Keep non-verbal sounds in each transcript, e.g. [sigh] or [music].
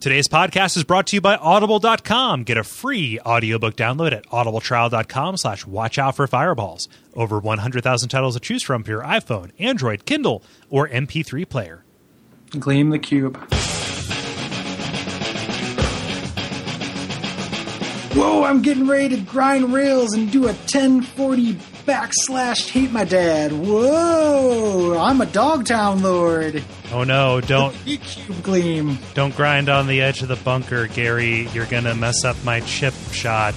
Today's podcast is brought to you by Audible.com. Get a free audiobook download at audibletrial.com slash watch out for fireballs. Over 100,000 titles to choose from for your iPhone, Android, Kindle, or MP3 player. Gleam the cube. Whoa, I'm getting ready to grind rails and do a 1040 backslash hate my dad. Whoa, I'm a Dogtown Lord. Oh no, don't Cube Gleam. don't grind on the edge of the bunker, Gary. You're going to mess up my chip shot.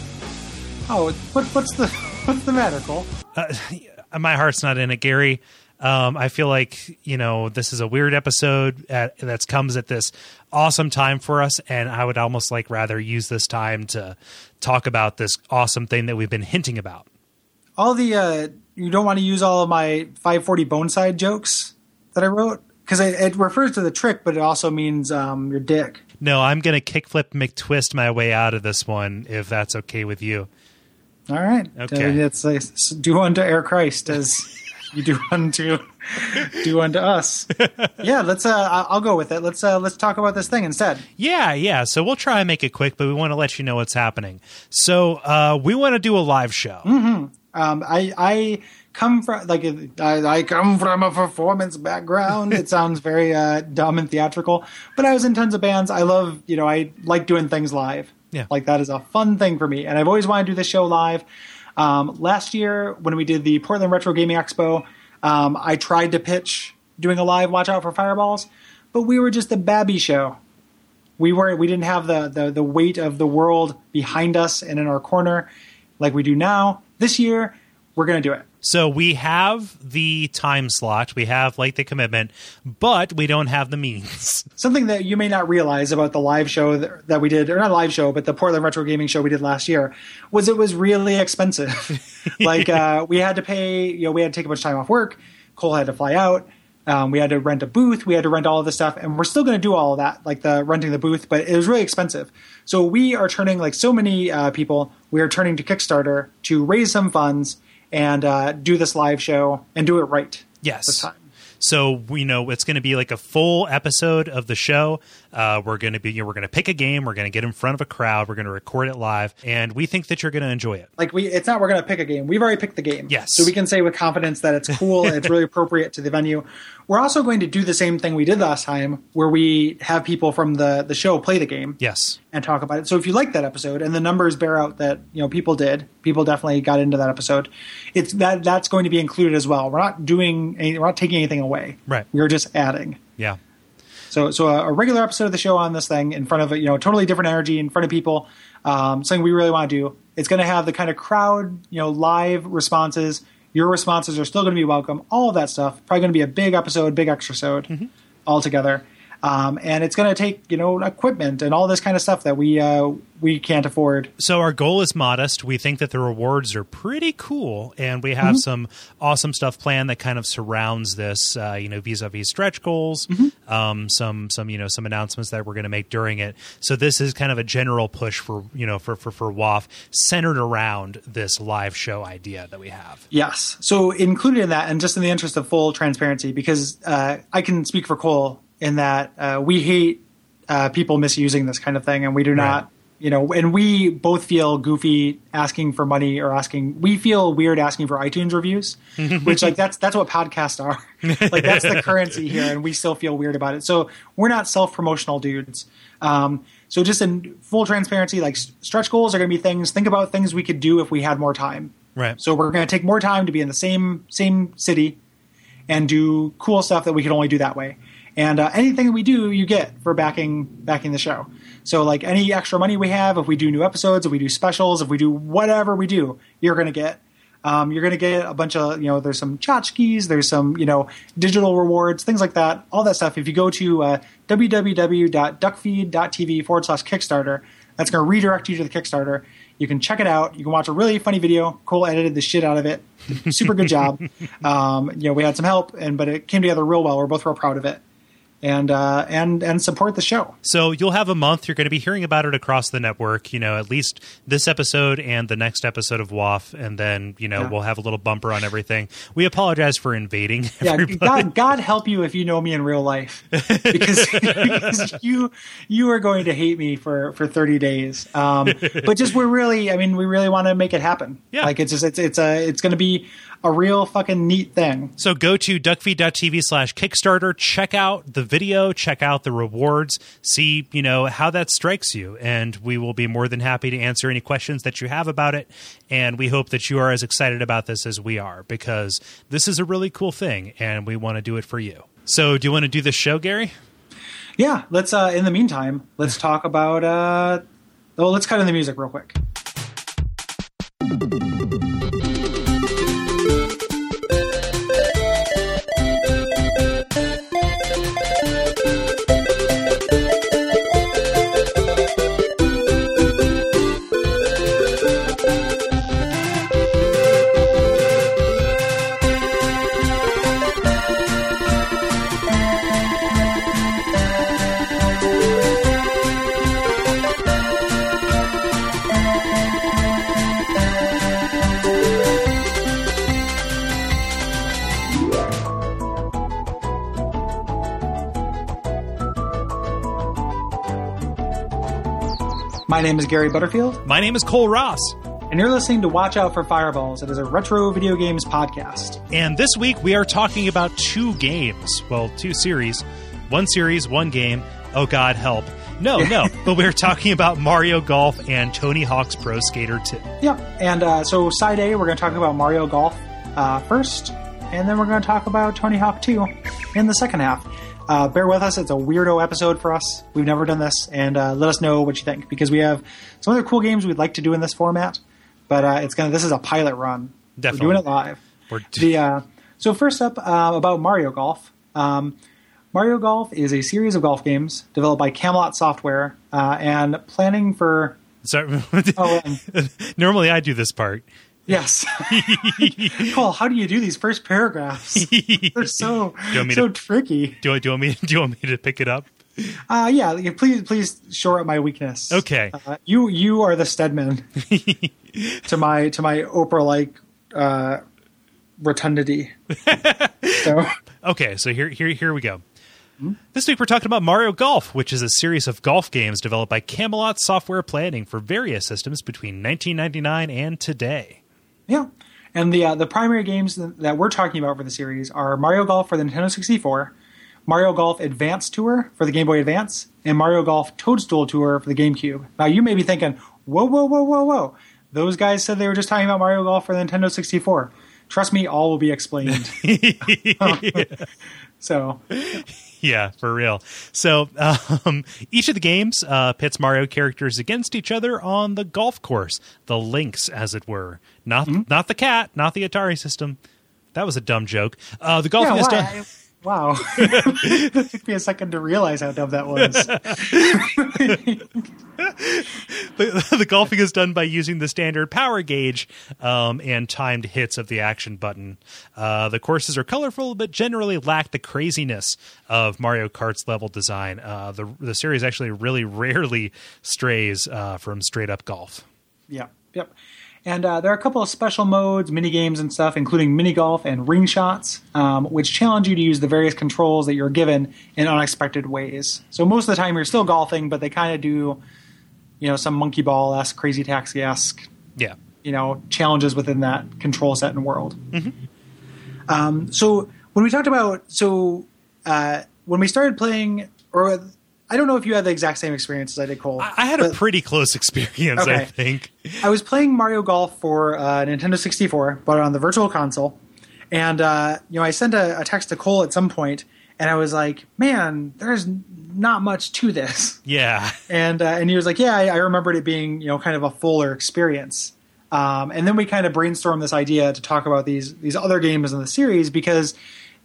Oh, what, what's the what's the matter, Kole? Uh, my heart's not in it, Gary. Um, I feel like you know this is a weird episode at, that comes at this awesome time for us, and I would almost like rather use this time to talk about this awesome thing that we've been hinting about. All the uh, you don't want to use all of my 540 boneside jokes that I wrote because it, it refers to the trick, but it also means um, your dick. No, I'm gonna kickflip McTwist my way out of this one if that's okay with you. All right. Okay. Uh, it's like do unto Air Christ as you do [laughs] unto do unto us. [laughs] Yeah, let's. Uh, I'll go with it. Let's uh, let's talk about this thing instead. Yeah, yeah. So we'll try and make it quick, but we want to let you know what's happening. So uh, we want to do a live show. Um, I I come from like I, I come from a performance background. it sounds very uh, dumb and theatrical, but I was in tons of bands. I love you know I like doing things live. Yeah. like that is a fun thing for me, and I've always wanted to do this show live. Um, last year when we did the Portland Retro Gaming Expo, um, I tried to pitch doing a live Watch Out for Fireballs, but we were just a babby show. We weren't. We didn't have the, the the weight of the world behind us and in our corner like we do now. This year, we're going to do it. So we have the time slot, we have like the commitment, but we don't have the means. [laughs] Something that you may not realize about the live show that, that we did, or not live show, but the Portland Retro Gaming show we did last year, was it was really expensive. [laughs] like uh, we had to pay, you know, we had to take a bunch of time off work. Kole had to fly out. Um, we had to rent a booth. We had to rent all of this stuff, and we're still going to do all of that, like the renting the booth. But it was really expensive. So we are turning, like so many uh, people, we are turning to Kickstarter to raise some funds and uh, do this live show and do it right. Yes. So we know it's going to be like a full episode of the show. Uh, we're going to be, you know, we're going to pick a game. We're going to get in front of a crowd. We're going to record it live, and we think that you're going to enjoy it. like we it's not we're going to pick a game we've already picked the game Yes. so we can say with confidence that it's cool [laughs] it's really appropriate to the venue we're also going to do the same thing we did last time where we have people from the the show play the game Yes. and talk about it so if you like that episode and the numbers bear out that you know people did people definitely got into that episode it's that that's going to be included as well we're not doing any, we're not taking anything away Right. we're just adding Yeah. so, so a, a regular episode of the show on this thing in front of a you know totally different energy in front of people, um, something we really want to do. It's going to have the kind of crowd, you know, live responses. Your responses are still going to be welcome. All of that stuff. Probably going to be a big episode, big extra episode mm-hmm. all together. Um, and it's going to take you know equipment and all this kind of stuff that we uh, we can't afford. So our goal is modest. We think that the rewards are pretty cool, and we have some awesome stuff planned that kind of surrounds this. Uh, you know, vis-a-vis stretch goals, um, some some you know some announcements that we're going to make during it. So this is kind of a general push for you know for for for WAF centered around this live show idea that we have. Yes. So included in that, and just in the interest of full transparency, because uh, I can speak for Kole in that uh, we hate uh, people misusing this kind of thing, and we do not, Right. you know, and we both feel goofy asking for money or asking. We feel weird asking for iTunes reviews, [laughs] which like that's that's what podcasts are. [laughs] like that's the currency here, and we still feel weird about it. So we're not self promotional dudes. Um, so just in full transparency, like stretch goals are going to be things. Think about things we could do if we had more time. Right. So we're going to take more time to be in the same same city and do cool stuff that we could only do that way. And uh, anything that we do, you get for backing backing the show. So like any extra money we have, if we do new episodes, if we do specials, if we do whatever we do, you're going to get. Um, you're going to get a bunch of you know. There's some tchotchkes, there's some you know digital rewards, things like that. All that stuff. If you go to uh, www.duckfeed.tv forward slash Kickstarter, that's going to redirect you to the Kickstarter. You can check it out. You can watch a really funny video. Kole edited the shit out of it. Super good job. [laughs] Um, you know, we had some help, and but it came together real well. We're both real proud of it. And uh, and and support the show. So you'll have a month. You're going to be hearing about it across the network. You know, at least this episode and the next episode of WAF, and then you know Yeah. we'll have a little bumper on everything. We apologize for invading. Yeah, everybody. God, God help you if you know me in real life, because, [laughs] because you you are going to hate me for for thirty days. Um, but just we're really, I mean, we really want to make it happen. Yeah. like it's just it's it's a it's going to be a real fucking neat thing. So go to duckfeed.tv slash Kickstarter, check out the video, check out the rewards, see, you know, how that strikes you. And we will be more than happy to answer any questions that you have about it. And we hope that you are as excited about this as we are because this is a really cool thing and we want to do it for you. So do you want to do this show, Gary? Yeah, let's. uh In the meantime, let's talk about. uh Oh, let's cut in the music real quick. My name is Gary Butterfield, My name is Kole Ross. and you're listening to Watch Out for Fireballs. It is a retro video games podcast. And this week we are talking about two games. Well, two series. One series, one game. Oh, God, help. No, no. [laughs] but we're talking about Mario Golf and Tony Hawk's Pro Skater 2. Yep. And uh, so, side A, we're going to talk about Mario Golf uh, first, and then we're going to talk about Tony Hawk 2 in the second half. Uh, bear with us; it's a weirdo episode for us. We've never done this, and uh, let us know what you think because we have some other cool games we'd like to do in this format. But uh, it's gonna. This is a pilot run. Definitely. we're doing it live. We're The uh, so first up uh, about Mario Golf. Um, Mario Golf is a series of golf games developed by Camelot Software uh, and planning for. Sorry. [laughs] Oh, um, Normally I do this part. Yes. [laughs] Kole, how do you do these first paragraphs? [laughs] They're so so to- tricky. Do, do, you want me, [laughs] do you want me to pick it up? Uh, yeah, please please shore up my weakness. Okay. Uh, you you are the Stedman to my to my Oprah like uh, rotundity. so Okay, so here, here, here we go. This week we're talking about Mario Golf, which is a series of golf games developed by Camelot Software Planning for various systems between 1999 and today. Yeah, and the uh, the primary games that we're talking about for the series are Mario Golf for the Nintendo 64, Mario Golf Advance Tour for the Game Boy Advance, and Mario Golf Toadstool Tour for the GameCube. Now you may be thinking, whoa, whoa, whoa, whoa, whoa! Those guys said they were just talking about Mario Golf for the Nintendo 64. Trust me, all will be explained. [laughs] [laughs] so Yeah, for real. So um, [laughs] each of the games uh, pits Mario characters against each other on the golf course, the links, as it were. Not not the cat, not the Atari system. That was a dumb joke. Uh, the golfing yeah, is done. Wow, [laughs] it took me a second to realize how dumb that was. [laughs] the, the golfing is done by using the standard power gauge um, and timed hits of the action button. Uh, the courses are colorful, but generally lack the craziness of Mario Kart's level design. Uh, the the series actually really [laughs] rarely strays uh, from straight up golf. Yep, yep. And uh, there are a couple of special modes, mini games, and stuff, including mini golf and ring shots, um, which challenge you to use the various controls that you're given in unexpected ways. So most of the time you're still golfing, but they kind of do, you know, some monkey ball esque, crazy taxi esque, Yeah. you know, challenges within that control set and world. Um, so when we talked about, so uh, when we started playing, or I don't know if you had the exact same experience as I did, Kole. I, I had a pretty close experience, I think. I was playing Mario Golf for uh, Nintendo 64, but on the Virtual Console, and uh, you know I sent a, a text to Kole at some point, and I was like, "Man, there's not much to this," Yeah. and uh, and he was like, "Yeah, I, I remembered it being you know kind of a fuller experience." Um, and then we kind of brainstormed this idea to talk about these these other games in the series because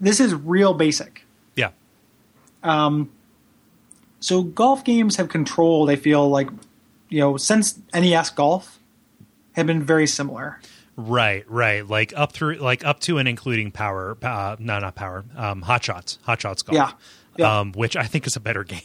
this is real basic. Yeah. So golf games have controlled. I feel like you know since NES Golf have been very similar. Right, right. Like up through, like up to and including power. Uh, no, not power. Um, hot shots, hot shots golf. Yeah. Yeah. um, which I think is a better [laughs] game.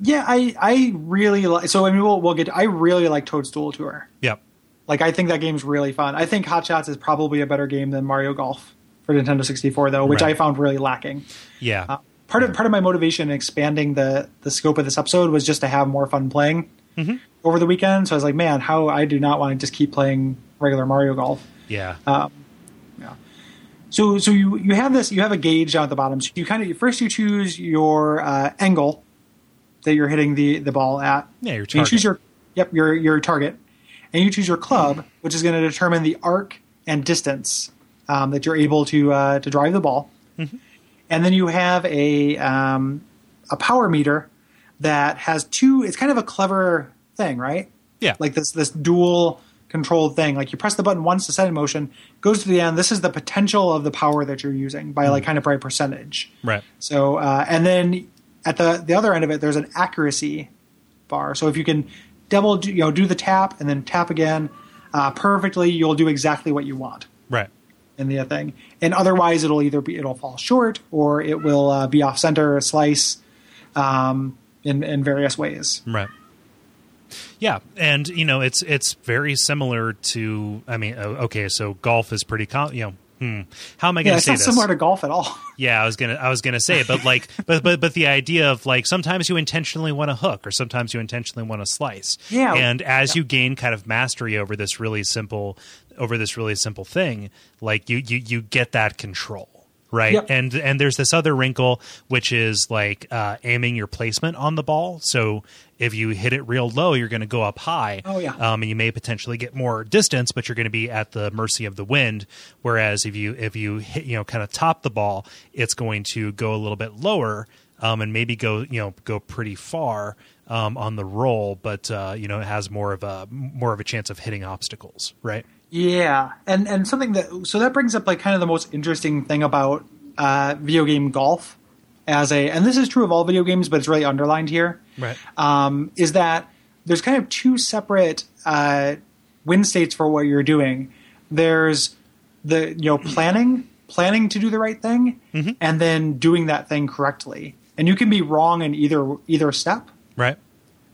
Yeah, I I really like. So I mean, we'll we'll get. I really like Toadstool Tour. Yep. Like I think that game's really fun. I think Hot Shots is probably a better game than Mario Golf for Nintendo 64, though, which Right. I found really lacking. Yeah. Uh, part of part of my motivation in expanding the the scope of this episode was just to have more fun playing Mm-hmm. over the weekend. So I was like, man, how I do not want to just keep playing regular Mario Golf. yeah. Uh, Yeah. So so you you have this you have a gauge down at the bottom. So you kind of first you choose your uh, angle that you're hitting the the ball at. Yeah, your And You choose your yep your your target, and you choose your club, which is going to determine the arc and distance um, that you're able to uh, to drive the ball. And then you have a um, a power meter that has two. It's kind of a clever thing, right? yeah. like this this dual controlled thing. Like you press the button once to set in motion, goes to the end. This is the potential of the power that you're using by like kind of by percentage. right. So uh, and then at the the other end of it, there's an accuracy bar. So if you can double do, you know do the tap and then tap again uh, perfectly, you'll do exactly what you want Right. In the thing. And otherwise, it'll either be it'll fall short or it will uh, be off center, or slice um, in in various ways. Right. Yeah, and you know it's it's very similar to. I mean, okay, so golf is pretty. Com- you know, hmm, how am I going to it's say not this? similar to golf at all. [laughs] Yeah, I was gonna I was gonna say, but like, [laughs] but but but the idea of like sometimes you intentionally want to hook, or sometimes you intentionally want to slice. Yeah. and as you gain kind of mastery over this really simple over this really simple thing, like you you you get that control. Right, Yep. and and there's this other wrinkle, which is like uh, aiming your placement on the ball. So if you hit it real low, you're going to go up high. Oh, yeah. um, and you may potentially get more distance, but you're going to be at the mercy of the wind. Whereas if you if you hit you know kind of top the ball, it's going to go a little bit lower um, and maybe go you know go pretty far um, on the roll, but uh, you know it has more of a more of a chance of hitting obstacles, right? Yeah, and and something that so that brings up like kind of the most interesting thing about uh, video game golf as a, and this is true of all video games, but it's really underlined here. Right. Um, is that there's kind of two separate uh, win states for what you're doing. There's the you know planning, planning to do the right thing, and then doing that thing correctly. And you can be wrong in either either step Right.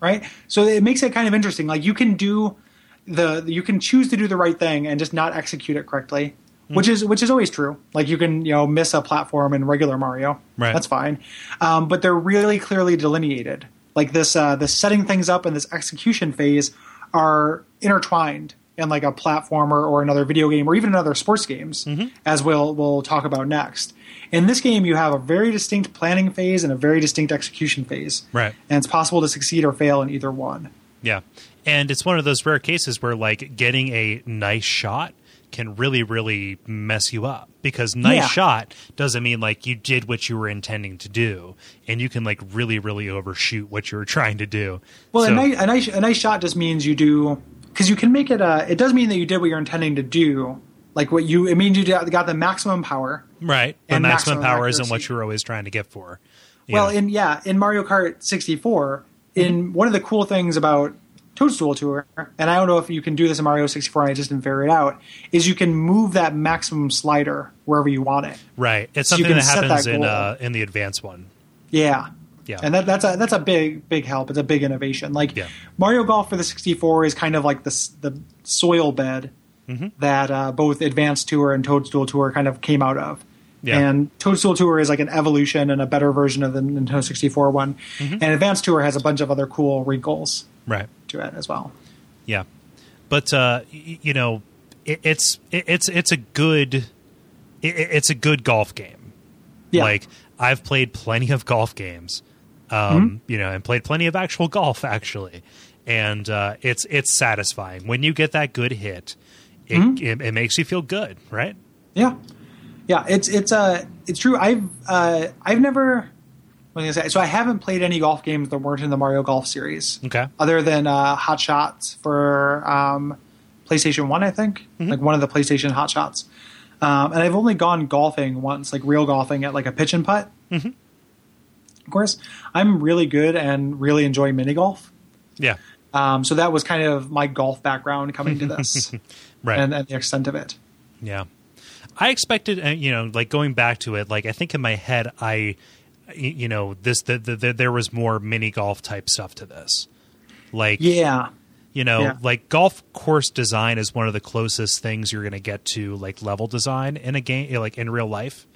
right? So it makes it kind of interesting. Like you can do the you can choose to do the right thing and just not execute it correctly, which is which is always true. Like you can you know miss a platform in regular Mario, Right. That's fine, um, but they're really clearly delineated. Like this uh, this setting things up and this execution phase are intertwined in like a platformer or another video game or even another sports games, as we'll we'll talk about next. In this game, you have a very distinct planning phase and a very distinct execution phase Right. and it's possible to succeed or fail in either one. Yeah. And it's one of those rare cases where like getting a nice shot can really really mess you up because nice Yeah. shot doesn't mean like you did what you were intending to do and you can like really really overshoot what you were [laughs] trying to do. Well, So- a, nice, a nice a nice shot just means you do because you can make it. Uh, it does mean that you did what you're intending to do. Like what you, it means you got the maximum power. right. And maximum, maximum power isn't what you're always trying to get for. Well, know. in yeah, in Mario Kart 64, Mm-hmm. in one of the cool things about Toadstool Tour, and I don't know if you can do this in Mario 64, and I just didn't figure it out, is you can move that maximum slider wherever you want it. right. It's something can that happens that in uh in the advanced one. Yeah. Yeah. And that, that's a that's a big big help. It's a big innovation. Like Yeah. Mario Golf for the 64 is kind of like the the soil bed Mm-hmm. that uh, both Advance Tour and Toadstool Tour kind of came out of. Yeah. And Toadstool Tour is like an evolution and a better version of the Nintendo 64 one. Mm-hmm. And Advance Tour has a bunch of other cool wrinkles Right. To it as well. Yeah, but uh, you know, it, it's it, it's it's a good it, it's a good golf game. Yeah. Like I've played plenty of golf games, um, Mm-hmm. you know, and played plenty of actual golf actually, and uh, it's it's satisfying when you get that good hit. It, Mm-hmm. it, it makes you feel good, right? Yeah, yeah, it's it's uh it's true. I've uh I've never. What was I say? So I haven't played any golf games that weren't in the Mario Golf series. Okay. Other than uh, Hot Shots for um, PlayStation One, I think, like one of the PlayStation Hot Shots. Um, and I've only gone golfing once, like real golfing at like a pitch and putt. Mm-hmm. Of course, I'm really good and really enjoy mini golf. Yeah, Um, so that was kind of my golf background coming to this, [laughs] right. and, and the extent of it. Yeah. I expected, uh, you know, like going back to it, like I think in my head, I you know this the, the, the, there was more mini golf type stuff to this. Like Yeah. you know Yeah. like golf course design is one of the closest things you're going to get to like level design in a game eh, like in real life.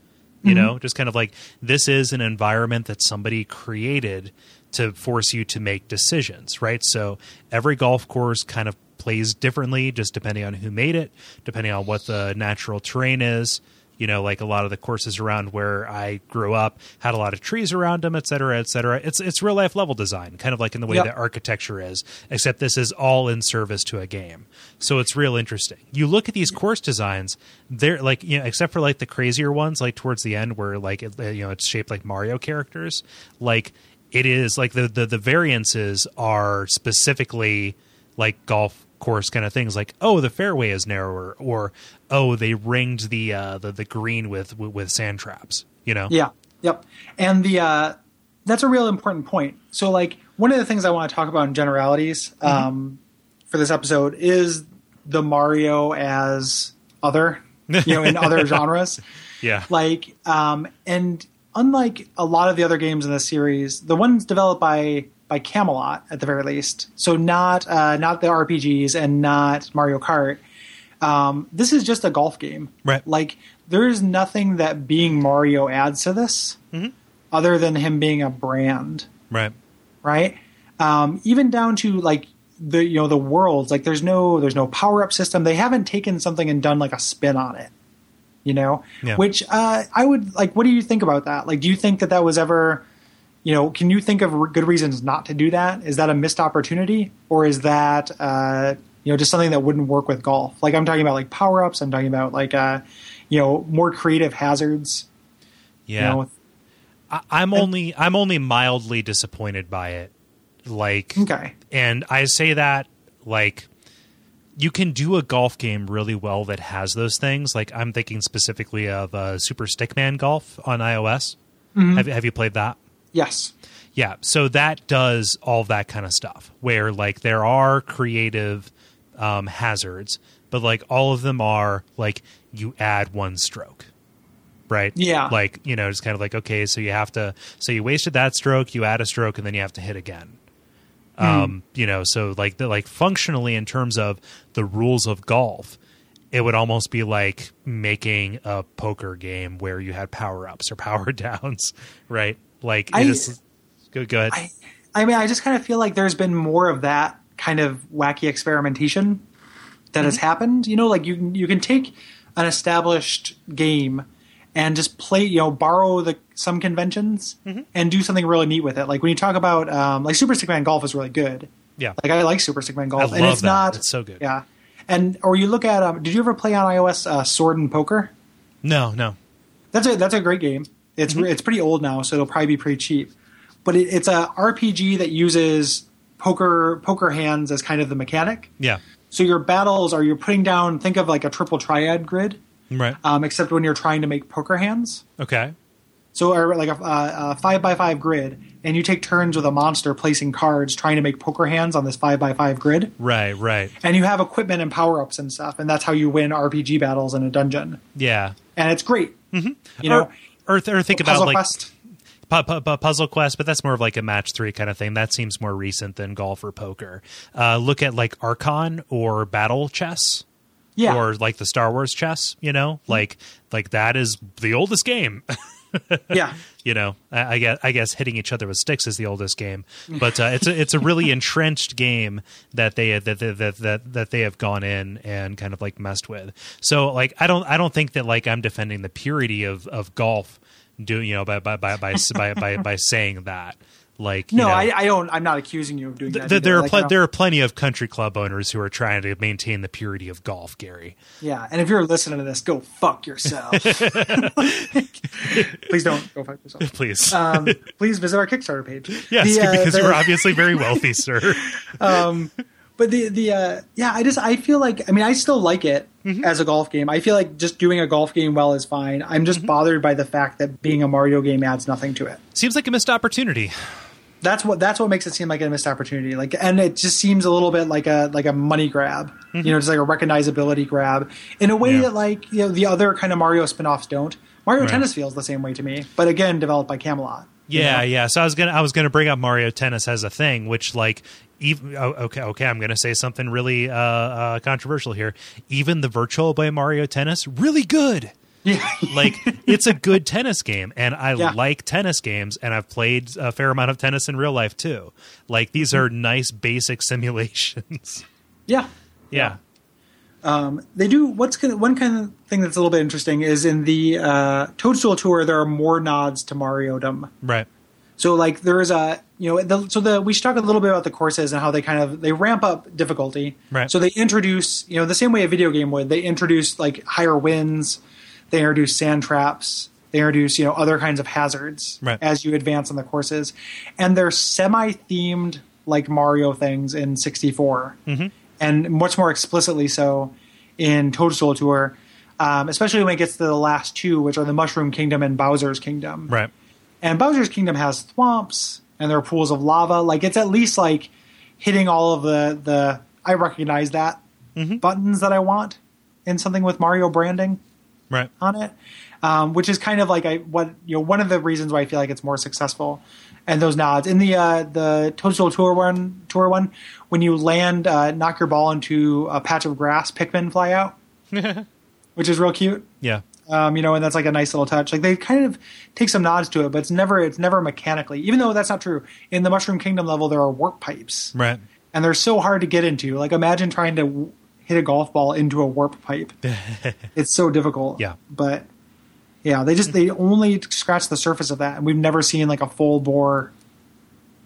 You mm-hmm. know just kind of like this is an environment that somebody created to force you to make decisions right? So every golf course kind of plays differently just depending on who made it depending on what the natural terrain is you know like a lot of the courses around where i grew up had a lot of trees around them et cetera et cetera. It's it's real life level design kind of like in the way Yep. that architecture is except this is all in service to a game. So it's real interesting. You look at these course designs they're like you know except for like the crazier ones like towards the end where like it, you know it's shaped like mario characters like it is like the the, the variances are specifically like golf course kind of things like oh the fairway is narrower or oh they ringed the uh the, the green with with, sand traps you know Yeah. Yep. And the uh, that's a real important point. So, like, one of the things I want to talk about in generalities um, for this episode is the Mario as other, you know, in other [laughs] genres. yeah Like, um, and unlike a lot of the other games in the series, the ones developed by by Camelot at the very least, so not uh, not the RPGs and not Mario Kart. Um, this is just a golf game, Right. Like, there is nothing that being Mario adds to this, other than him being a brand right right? Um, even down to like the you know the worlds. Like there's no there's no power up system. They haven't taken something and done like a spin on it. You know, Yeah. which uh, I would like. What do you think about that? Like, do you think that that was ever, you know, can you think of r- good reasons not to do that? Is that a missed opportunity, or is that uh, you know just something that wouldn't work with golf? Like I'm talking about like power ups. I'm talking about like uh, you know more creative hazards. yeah You know, I, I'm only I'm only mildly disappointed by it. Like, Okay. and I say that like you can do a golf game really well that has those things. Like I'm thinking specifically of uh, Super Stickman Golf on iOS. Have Have you played that? Yes. Yeah, so that does all that kind of stuff where like there are creative um, hazards, but like all of them are like you add one stroke, right? Yeah. like you know, it's kind of like okay, so you have to, so you wasted that stroke, you add a stroke, and then you have to hit again. Um, you know, so like the like functionally in terms of the rules of golf, it would almost be like making a poker game where you had power ups or power [laughs] downs, right? Like I- it is. Go, go ahead. I, I mean, I just kind of feel like there's been more of that kind of wacky experimentation that has happened. You know, like you can- you can take an established game and just play, you know, borrow the some conventions and do something really neat with it. Like when you talk about um, like Super Stickman Golf is really good. yeah. Like I like Super Stickman Golf, I and it's that. not. It's so good. Yeah, and or you look at um, did you ever play on iOS uh, Sword and Poker? no, no. That's a that's a great game. It's Mm-hmm. it's pretty old now, so it'll probably be pretty cheap. But it, it's a RPG that uses poker poker hands as kind of the mechanic. Yeah. So your battles are you're putting down. Think of like a triple triad grid, Right. um, except when you're trying to make poker hands. okay. So or like a, a, five by five grid, and you take turns with a monster placing cards, trying to make poker hands on this five by five grid. Right. Right. And you have equipment and power ups and stuff, and that's how you win RPG battles in a dungeon. Yeah. And it's great. Mm-hmm. You know, Or, or, or think about like Quest. pu- pu- pu- Puzzle Quest, but that's more of like a match three kind of thing. That seems more recent than golf or poker. Uh, look at like Archon or Battle Chess. Yeah. Or like the Star Wars chess, you know, like like that is the oldest game. [laughs] [laughs] yeah. you know, I, I guess I guess hitting each other with sticks is the oldest game, but uh, it's a it's a really [laughs] entrenched game that they that, that that that that they have gone in and kind of like messed with. So like I don't I don't think that like I'm defending the purity of of golf, do you know by by by by by, by, by saying that. Like you No, know, I, I don't. I'm not accusing you of doing that. th- there are Like, pl- there are plenty of country club owners who are trying to maintain the purity of golf, Gary. yeah, and if you're listening to this, go fuck yourself. [laughs] please don't go fuck yourself. Please, Um, [laughs] please visit our Kickstarter page. yes, The, uh, because the- you are obviously very wealthy, sir. [laughs] But the the uh, yeah, I just I feel like I mean I still like it Mm-hmm. as a golf game. I feel like just doing a golf game well is fine. I'm Mm-hmm. just bothered by the fact that being a Mario game adds nothing to it. Seems like a missed opportunity. That's what that's what makes it seem like a missed opportunity. Like, and it just seems a little bit like a like a money grab. You know, just like a recognizability grab in a way Mm-hmm. Yeah. that like you know the other kind of Mario spin-offs don't. Mario Right. Tennis feels the same way to me, but again, developed by Camelot. you Yeah, know? yeah. So I was gonna I was gonna bring up Mario Tennis as a thing, which like even okay okay I'm gonna say something really uh, uh, controversial here. Even the Virtual Boy Mario Tennis really good. Yeah. [laughs] Like it's a good tennis game, and I Yeah. like tennis games, and I've played a fair amount of tennis in real life too. Like these are nice basic [laughs] simulations. yeah. yeah. Um, they do what's one kind of thing that's a little bit interesting is in the uh, Toadstool tour there are more nods to Mariodom. Right. So like there is a you know the, so the we should talk a little bit about the courses and how they kind of they ramp up difficulty. Right. So they introduce you know the same way a video game would they introduce like higher winds, they introduce sand traps, they introduce you know other kinds of hazards Right. as you advance on the courses, and they're semi themed like Mario things in 64, and much more explicitly so in Toadstool Tour. Um, especially when it gets to the last two, which are the Mushroom Kingdom and Bowser's Kingdom. Right. And Bowser's Kingdom has thwomps and there are pools of lava. Like it's at least like hitting all of the the I recognize that buttons that I want in something with Mario branding Right. on it, um, which is kind of like I what you know one of the reasons why I feel like it's more successful. And those nods in the uh, the Toadstool Tour one tour one when you land uh, knock your ball into a patch of grass, Pikmin fly out, [laughs] which is real cute Yeah. um, you know, and that's like a nice little touch. Like they kind of take some nods to it, but it's never it's never mechanically. Even though that's not true in the Mushroom Kingdom level, there are warp pipes, Right. and they're so hard to get into. Like imagine trying to hit a golf ball into a warp pipe. [laughs] it's so difficult. Yeah. but yeah, they just they only scratch the surface of that, and we've never seen like a full bore,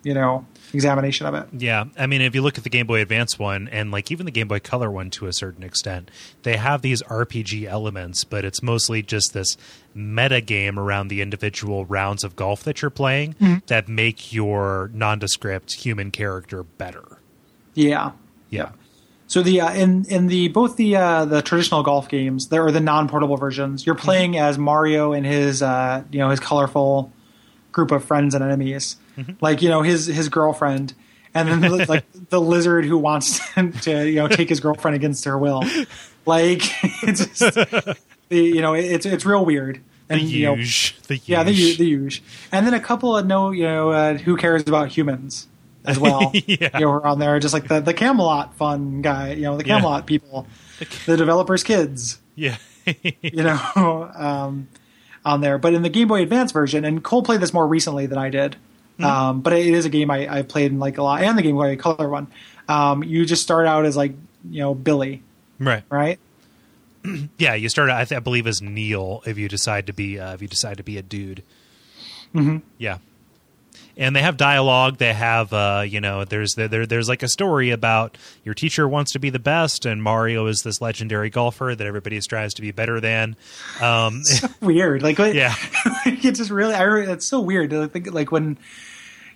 you know, examination of it. Yeah, I mean, if you look at the Game Boy Advance one and like even the Game Boy Color one to a certain extent, they have these RPG elements, but it's mostly just this meta game around the individual rounds of golf that you're playing mm-hmm. that make your nondescript human character better. Yeah, Yeah, So the uh, in in the both the uh, the traditional golf games, there are the non portable versions. You're playing as Mario and his uh, you know his colorful group of friends and enemies, like you know his his girlfriend, and then the, [laughs] like the lizard who wants [laughs] to you know take his girlfriend against her will. Like [laughs] it's just, the you know it's it's real weird. the And you know, the huge. yeah, the the huge, and then a couple of no, you know, uh, who cares about humans as well. [laughs] Yeah. You know, are on there just like the the Camelot fun guy, you know, the Yeah. Camelot people, the developers' kids, yeah, [laughs] you know, um, on there. But in the Game Boy Advance version, and Kole played this more recently than I did, Hmm. um, but it is a game I, I played in like a lot, and the Game Boy Color one. Um, you just start out as like you know Billy, right. right? [clears throat] Yeah, you start. I, th- I believe as Neil if you decide to be uh, if you decide to be a dude. Mm-hmm. Yeah, and they have dialogue. They have uh, you know there's there there's like a story about your teacher wants to be the best, and Mario is this legendary golfer that everybody strives to be better than. Um, [laughs] weird. Like, [laughs] like Yeah. it's just really, I, it's so weird. to think like when,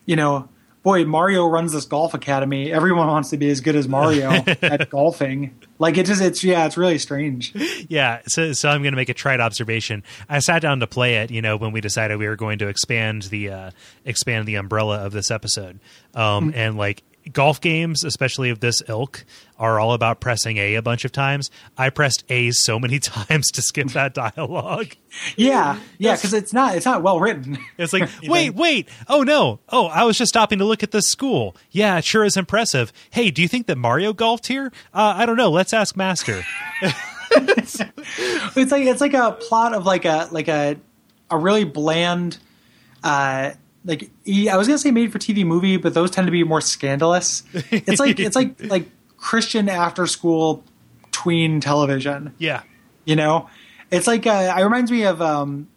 you know, boy, Mario runs this golf academy. Everyone wants to be as good as Mario [laughs] at golfing. Like it just, it's yeah, it's really strange. yeah, so so I'm going to make a trite observation. I sat down to play it, you know, when we decided we were going to expand the uh, expand the umbrella of this episode, um, and like golf games, especially of this ilk, are all about pressing A a bunch of times. I pressed A so many [laughs] times to skip that dialogue. Yeah, yeah, because it's not, it's not well written. It's like, [laughs] wait, wait. Oh no. Oh, I was just stopping to look at this school. Yeah, it sure is impressive. Hey, do you think that Mario golfed here? Uh, I don't know. Let's ask Master. [laughs] It's like it's like a plot of like a like a a really bland, uh, like I was gonna say made for TV movie, but those tend to be more scandalous. It's like it's like [laughs] like Christian after school tween television. yeah. You know, it's like uh, it reminds me of um,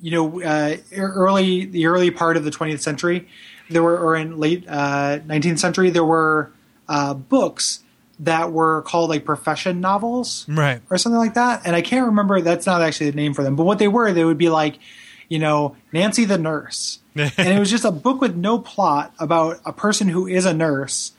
you know uh, early the early part of the 20th century. There were or in late uh, 19th century there were uh, books that were called like profession novels Right. or something like that. And I can't remember. That's not actually the name for them. But what they were, they would be like, you know, Nancy the nurse, [laughs] and it was just a book with no plot about a person who is a nurse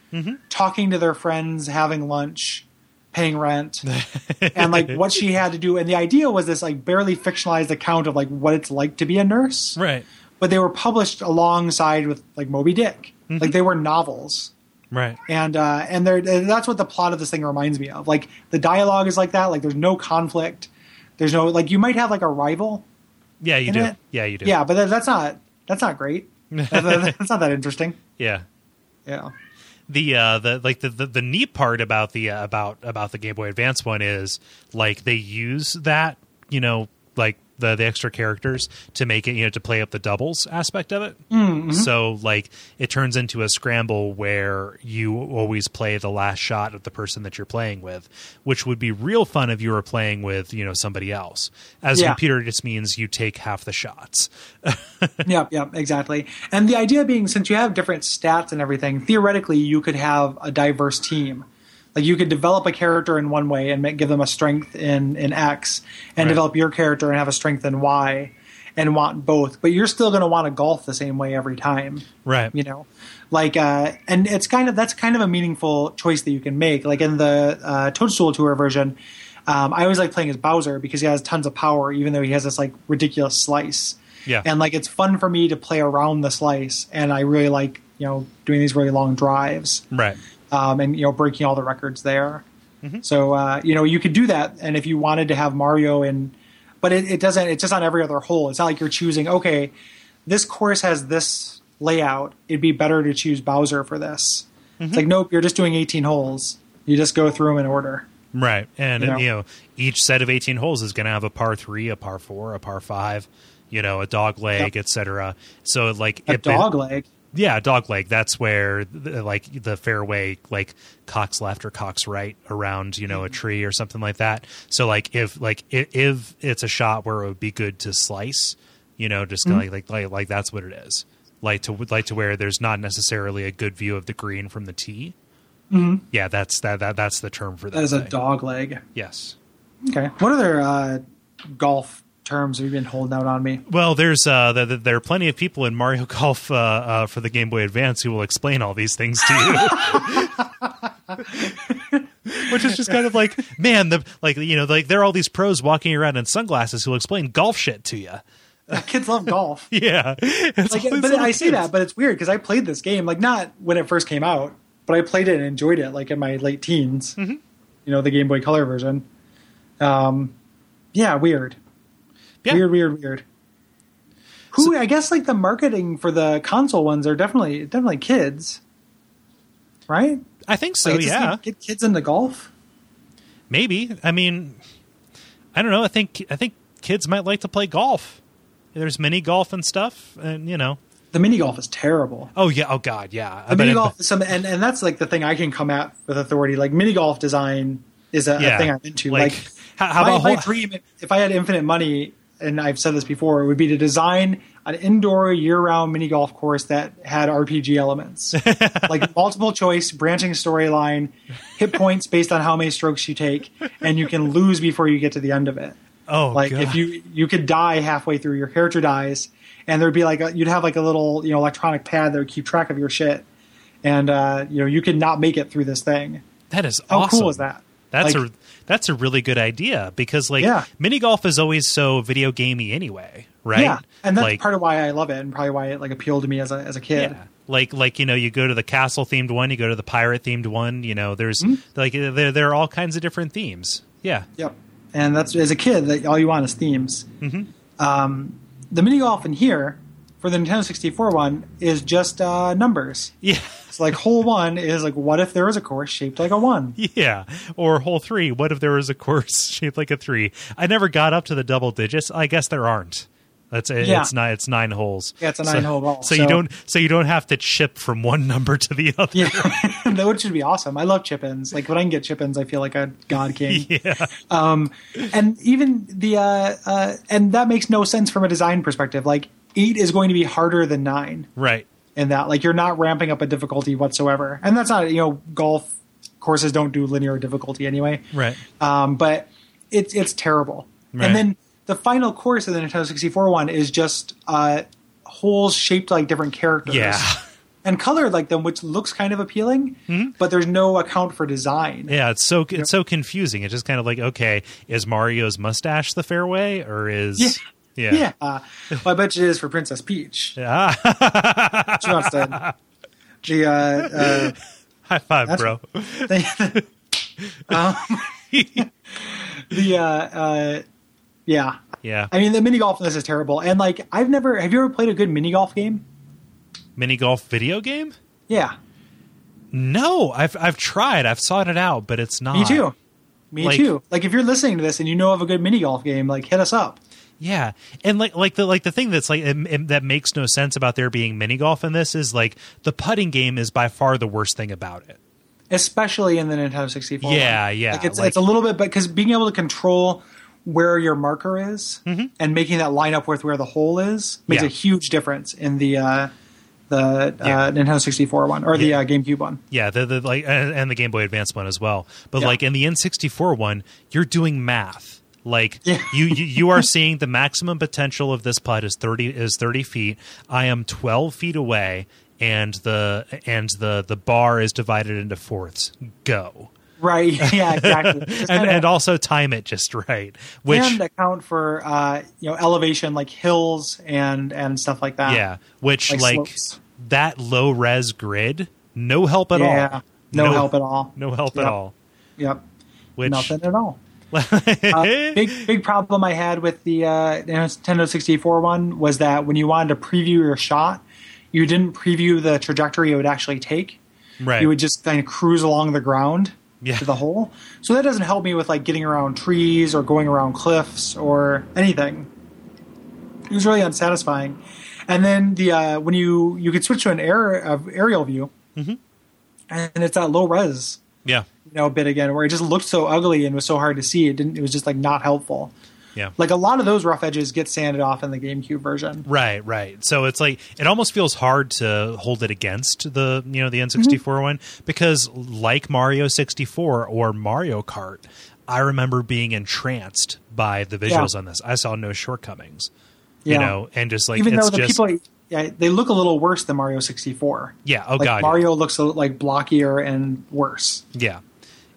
talking to their friends, having lunch, paying rent, [laughs] and like what she had to do. And the idea was this like barely fictionalized account of like what it's like to be a nurse. Right. But they were published alongside with like Moby Dick. Like they were novels Right. and uh, and there that's what the plot of this thing reminds me of. Like the dialogue is like that. Like there's no conflict. There's no like you might have like a rival. Yeah, you do. it. Yeah, you do. Yeah, but that, that's not That's not great. [laughs] That's not that interesting. Yeah. Yeah. the uh the like the, the the neat part about the uh, about about the game boy advance one is like they use that you know like the the extra characters to make it you know to play up the doubles aspect of it Mm-hmm. so like it turns into a scramble where you always play the last shot of the person that you're playing with which would be real fun if you were playing with you know somebody else as a computer it just means you take half the shots [laughs] Yep, yep, exactly. And the idea being, since you have different stats and everything, theoretically, you could have a diverse team. Like you could develop a character in one way and make, give them a strength in in X, and Right. develop your character and have a strength in Y, and want both. But you're still going to want to golf the same way every time. right You know, like, uh, and it's kind of that's kind of a meaningful choice that you can make. Like in the uh, Toadstool Tour version, um, I always like playing as Bowser because he has tons of power, even though he has this like ridiculous slice yeah and like it's fun for me to play around the slice and i really like you know doing these really long drives right um, and you know breaking all the records there Mm-hmm. so uh, you know you could do that and if you wanted to have mario in but it, it doesn't it's just on every other hole it's not like you're choosing okay this course has this layout it'd be better to choose bowser for this Mm-hmm. it's like nope you're just doing 18 holes you just go through them in order Right. And, You know? you know, each set of 18 holes is going to have a par three, a par four, a par five, you know, a dog leg, Yep. etc. So, like, a it- dog leg yeah, dog leg. That's where, the, like, the fairway, like, cocks left or cocks right around, you know, a tree or something like that. So, like, if, like, if, if it's a shot where it would be good to slice, you know, just Mm-hmm. like, like, like, like, that's what it is. Like to, like to where there's not necessarily a good view of the green from the tee. Mm-hmm. Yeah, that's that, that. That's the term for that. that is a dog leg Yes. okay what other uh, golf terms have you been holding out on me Well, there's uh, th- th- there are plenty of people in Mario [laughs] Golf uh, uh, for the Game Boy Advance who will explain all these things to you. [laughs] Which is just kind of like, man, the like you know, like there are all these pros walking around in sunglasses who will explain golf shit to you. kids love golf [laughs] Yeah, like, but I see that, but it's weird because I played this game like not when it first came out, but I played it and enjoyed it like in my late teens. Mm-hmm. You know, the Game Boy Color version. Um, yeah, weird, Yeah. weird, weird, weird. Who I guess like the marketing for the console ones are definitely definitely kids, right? I think so. Like, yeah, like get kids into golf. maybe. I mean, I don't know. I think I think kids might like to play golf. There's mini golf and stuff, and you know. The mini golf is terrible. Oh yeah. Oh god. Yeah. The mini golf, is some, and and that's like the thing I can come at with authority. Like mini golf design is a, a thing I'm into. Like, Like, how- how my, about my whole- dream, if I had infinite money, and I've said this before, it would be to design an indoor year-round mini golf course that had RPG elements, [laughs] like multiple choice, branching storyline, hit points based on how many strokes you take, and you can lose before you get to the end of it. Oh, Like God. if you you could die halfway through, your character dies, and there'd be like a, you'd have like a little you know electronic pad that would keep track of your shit, and uh, you know you could not make it through this thing. that is How awesome. cool is that? That's Like- a that's a really good idea because like Yeah. mini golf is always so video gamey anyway, right? Yeah, and that's like, part of why I love it, and probably why it like appealed to me as a as a kid. yeah. Like like you know you go to the castle themed one, you go to the pirate themed one. You know there's Hmm? like there there are all kinds of different themes. Yeah, Yep, and that's as a kid that all you want is themes. Mm-hmm. Um, the mini golf in here for the Nintendo 64 one is just uh, numbers. yeah, [laughs] So like hole one is like what if there was a course shaped like a one? [laughs] yeah. Or hole three. What if there was a course [laughs] shaped like a three? I never got up to the double digits. I guess there aren't. That's it. Yeah. It's nine. It's nine holes. Yeah, it's a So- nine-hole ball, So, you don't. So you don't have to chip from one [laughs] number to the other. Yeah, that would should be awesome. I love chip-ins. Like when I can get chip-ins, I feel like a god king. Yeah. Um, and even the uh, uh, and that makes no sense from a design perspective. Like eight is going to be harder than nine Right. In that. Like you're not ramping up a difficulty whatsoever, and that's not you know golf courses don't do linear difficulty anyway. Right. Um, but it's it's terrible. Right. And then the final course of the Nintendo 64 one is just uh, holes shaped like different characters. Yeah. And colored like them, which looks kind of appealing, but there's no account for design. Mm-hmm. Yeah, it's so it's so confusing. It's just kind of like, okay, is Mario's mustache the fairway, or is Yeah. yeah, Yeah. Uh, well, I bet you it is for Princess Peach. Ah, She wants to. The uh, uh, high five, bro. the, [laughs] um, the uh, uh, yeah, Yeah. I mean, the mini golf in this is terrible. And like, I've never. Have you ever played a good mini golf game? Mini golf video game? Yeah, No, I've I've tried. I've sought it out, but it's not. me too. Me Like- too. Like, if you're listening to this and you know of a good mini golf game, like, hit us up. Yeah, and like like the like the thing that's like it, it- that makes no sense about there being mini golf in this is like the putting game is by far the worst thing about it. especially in the Nintendo 64. Yeah, one. yeah, Like it's like- it's a little bit, but because being able to control where your marker is Mm-hmm. and making that line up with where the hole is makes Yeah. a huge difference in the uh, the Yeah. uh, Nintendo 64 one or the uh, GameCube one. Yeah, the, the like and, and the Game Boy Advance one as well. But Yeah. like in the N64 one, you're doing math. Like Yeah. you, you you are seeing the maximum potential of this putt is 30 is 30 feet. I am 12 feet away and the and the the bar is divided into fourths. Go. Right? [laughs] Yeah, exactly. [laughs] And kinda- and also time it just right. Which and account for uh, you know elevation like hills and and stuff like that. yeah, which Like like, that low res grid, no help at yeah. all. No, help at all. No help at all. Yep. Which Nothing at all. Uh, [laughs] big big problem I had with the uh, Nintendo 64 one was that when you wanted to preview your shot, you didn't preview the trajectory it would actually take. right. You would just kind of cruise along the ground Yeah. to the hole. So that doesn't help me with like getting around trees or going around cliffs or anything. It was really unsatisfying. And then the uh, when you you could switch to an air of aerial view, Mm-hmm. and it's at low res yeah. You know bit again where it just looked so ugly and was so hard to see. It didn't. It was just like not helpful. Yeah. Like a lot of those rough edges get sanded off in the GameCube version. Right, right. So it's like it almost feels hard to hold it against the you know the N64 Mm-hmm. one because like Mario 64 or Mario Kart, I remember being entranced by the visuals Yeah. on this. I saw no shortcomings. Yeah. You know, and just like Even it's though the just people, yeah, they look a little worse than Mario 64. yeah, oh like god. Mario looks a, like blockier and worse. Yeah.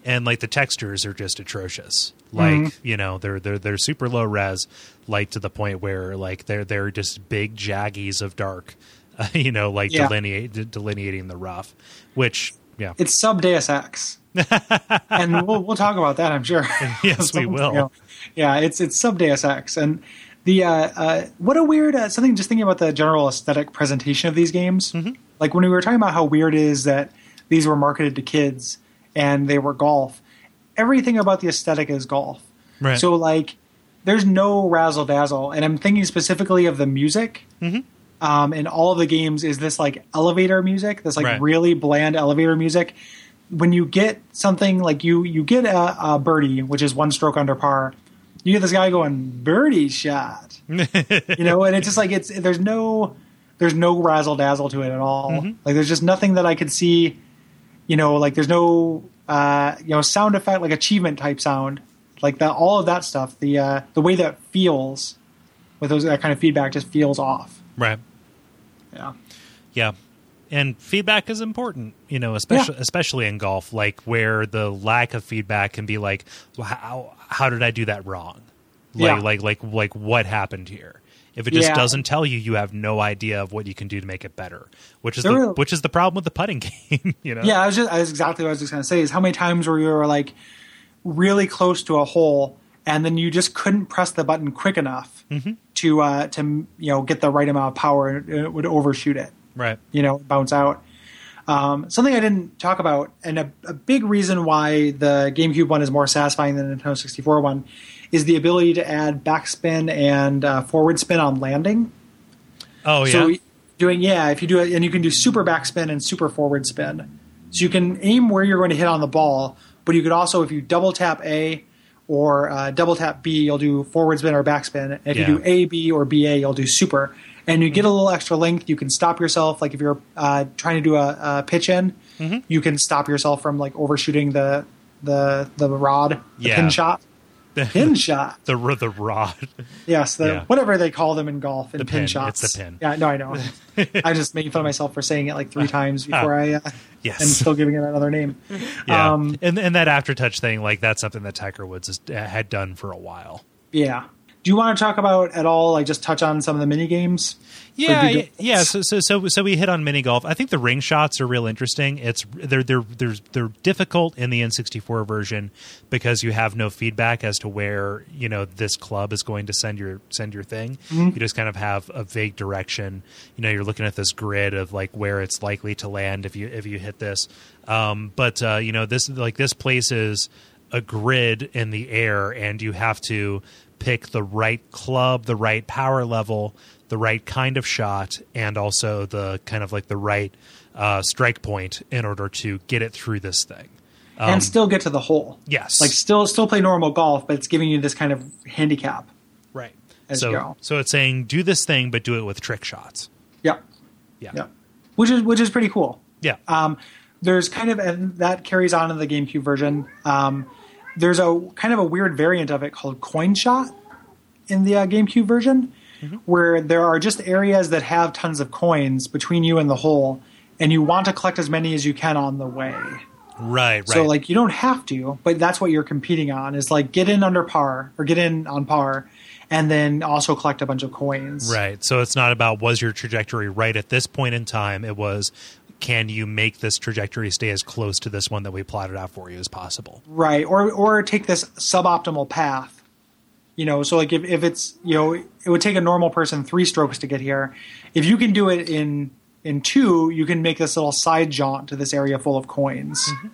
And like the textures are just atrocious. Like, Mm-hmm. you know, they're they're they're super low res, like to the point where like they're they're just big jaggies of dark, [laughs] uh, you know, like Yeah. delineate de- delineating the rough, which yeah. It's sub Deus Ex, [laughs] and we'll we'll talk about that. I'm sure. [laughs] Yes, we will. you know, yeah, it's it's sub Deus Ex, and the uh, uh, what a weird uh, something. Just thinking about the general aesthetic presentation of these games, Mm-hmm. like when we were talking about how weird it is that these were marketed to kids and they were golf. Everything about the aesthetic is golf. Right. So like, there's no razzle dazzle, and I'm thinking specifically of the music. Mm-hmm. Um, in all of the games, is this like elevator music? This like Right. really bland elevator music. When you get something like you you get a, a birdie, which is one stroke under par, you get this guy going birdie shot, [laughs] you know, and it's just like it's there's no there's no razzle dazzle to it at all. Mm-hmm. Like there's just nothing that I could see, you know, like there's no uh, you know sound effect like achievement type sound, like that all of that stuff. The uh, the way that feels with those that kind of feedback just feels off. Right. Yeah. Yeah. And feedback is important, you know, especially especially in golf, like where the lack of feedback can be like, well, how how did I do that wrong? Like Yeah. like like like what happened here? If it just Yeah. doesn't tell you, you have no idea of what you can do to make it better. Which is There the which is the problem with the putting [laughs] game, you know. Yeah, I was just I was exactly what I was just gonna say is how many times where you were like really close to a hole and then you just couldn't press the button quick enough to uh, to you know get the right amount of power and it would overshoot it. Right. you know, bounce out. Um, something I didn't talk about, and a, a big reason why the GameCube one is more satisfying than the Nintendo 64 one, is the ability to add backspin and uh, forward spin on landing. Oh yeah. So doing yeah, if you do it, and you can do super backspin and super forward spin. So you can aim where you're going to hit on the ball, but you could also, if you double tap A or uh, double tap B, you'll do forward spin or backspin. And if Yeah. you do A, B, or BA, you'll do super. And you get a little extra length. You can stop yourself, like if you're uh, trying to do a, a pitch in, Mm-hmm. you can stop yourself from like overshooting the the the rod, the Yeah. pin shot, pin [laughs] shot. the the rod. Yes, the Yeah. whatever they call them in golf and The pin, pin. shots. It's the pin. Yeah, no, I know. [laughs] I'm just made fun of myself for saying it like three [laughs] times before I uh, Yes. and still giving it another name. Yeah. Um, and and that aftertouch thing, like that's something that Tiger Woods has, had done for a while. yeah. Do you want to talk about at all, like just touch on some of the mini games? Yeah, yeah, yeah. So, so, so, so we hit on mini golf. I think the ring shots are real interesting. It's they're they're they're they're difficult in the N64 version because you have no feedback as to where you know this club is going to send your send your thing. Mm-hmm. You just kind of have a vague direction. You know, you're looking at this grid of like where it's likely to land if you if you hit this. Um, but uh, you know, this like this place is a grid in the air, and you have to pick the right club, the right power level, the right kind of shot, and also the kind of like the right uh, strike point in order to get it through this thing. and still get to the hole. Yes. Like still still play normal golf, but it's giving you this kind of handicap. Right. As so you go. so it's saying do this thing, but do it with trick shots. Yep. Yeah. Yep. Which is which is pretty cool. Yeah. Um, there's kind of and that carries on in the GameCube version. Um, there's a kind of a weird variant of it called Coin Shot in the uh, GameCube version, Mm-hmm. where there are just areas that have tons of coins between you and the hole, and you want to collect as many as you can on the way. right. Right. So like you don't have to, but that's what you're competing on is like get in under par or get in on par, and then also collect a bunch of coins. Right. So it's not about was your trajectory right at this point in time. It was can you make this trajectory stay as close to this one that we plotted out for you as possible? Right. Or or take this suboptimal path. You know, so like if, if it's you know, it would take a normal person three strokes to get here. If you can do it in in two, you can make this little side jaunt to this area full of coins. Mm-hmm.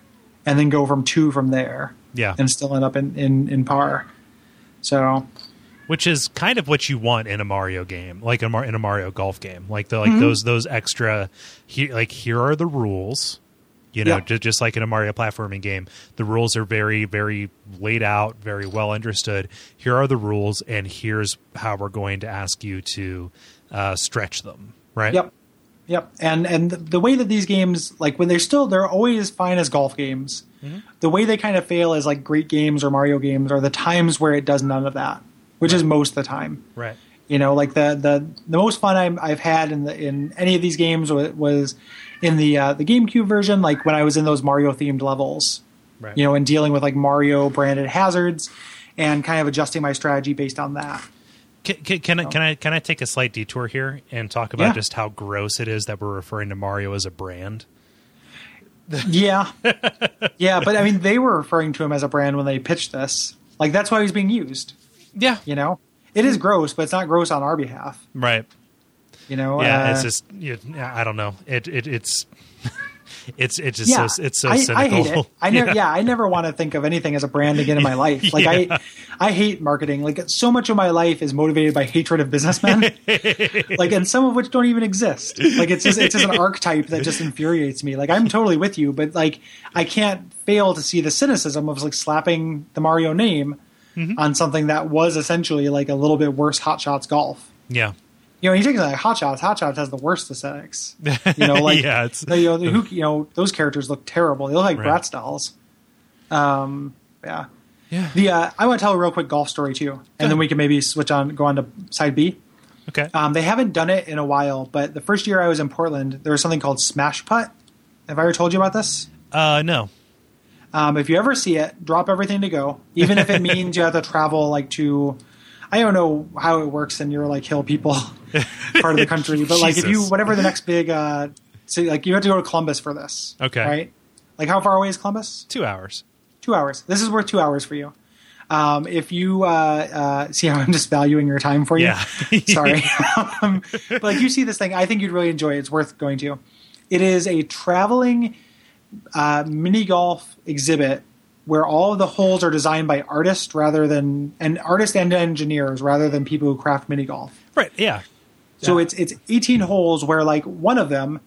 And then go from two from there. Yeah. And still end up in, in, in par. So Which is kind of what you want in a Mario game, like a in a Mario golf game. Like the like mm-hmm. those those extra here like here are the rules. You know, Yeah. ju- just like in a Mario platforming game, the rules are very, very laid out, very well understood. Here are the rules, and here's how we're going to ask you to uh, stretch them. Right? Yep. Yep. And and the way that these games like when they're still they're always fine as golf games. The way they kind of fail as like great games or Mario games are the times where it does none of that, which is most of the time. Right. You know, like the the the most fun I'm, I've had in the in any of these games wa- was in the uh, the GameCube version, like when I was in those Mario themed levels. Right. You know, and dealing with like Mario branded hazards and kind of adjusting my strategy based on that. Can, can, can I can I can I take a slight detour here and talk about Yeah. just how gross it is that we're referring to Mario as a brand? Yeah, [laughs] yeah, but I mean, they were referring to him as a brand when they pitched this. Like that's why he's being used. Yeah. You know, it is gross, but it's not gross on our behalf. Right. You know, Yeah. Uh, it's just you, I don't know. It it it's [laughs] it's it's just yeah, so it's so I, cynical. I hate it. I [laughs] never, yeah. I never want to think of anything as a brand again in my [laughs] life. Like I, I hate marketing. Like so much of my life is motivated by hatred of businessmen. like, and some of which don't even exist. Like it's just it's just an archetype that just infuriates me. Like I'm totally with you, but like I can't fail to see the cynicism of like slapping the Mario name Mm-hmm. on something that was essentially like a little bit worse Hot Shots golf. Yeah. You know, you take like Hot Shots. Hot Shots has the worst aesthetics. You know, [laughs] like Yeah, it's- you know, who, [laughs] you know, those characters look terrible. They look like Right. Bratz dolls. Um, yeah. Yeah. The uh, I want to tell a real quick golf story too, and then we can maybe switch on, go on to side B. Okay. Um, they haven't done it in a while, but the first year I was in Portland, there was something called Smash Putt. Have I ever told you about this? uh no. Um, if you ever see it, drop everything to go, even if it [laughs] means you have to travel like to. I don't know how it works in your like hill people [laughs] part of the country, but like if you whatever the next big, uh, so like you have to go to Columbus for this. Okay. right? Like how far away is Columbus? Two hours. Two hours. This is worth two hours for you. Um, if you uh, uh, see how I'm just valuing your time for you, Yeah. [laughs] sorry. [laughs] um, but like you see this thing, I think you'd really enjoy it. It's worth going to. It is a traveling uh, mini golf exhibit where all of the holes are designed by artists rather than and artists and engineers rather than people who craft mini golf. Right. Yeah. So Yeah. it's it's 18 holes where like one of them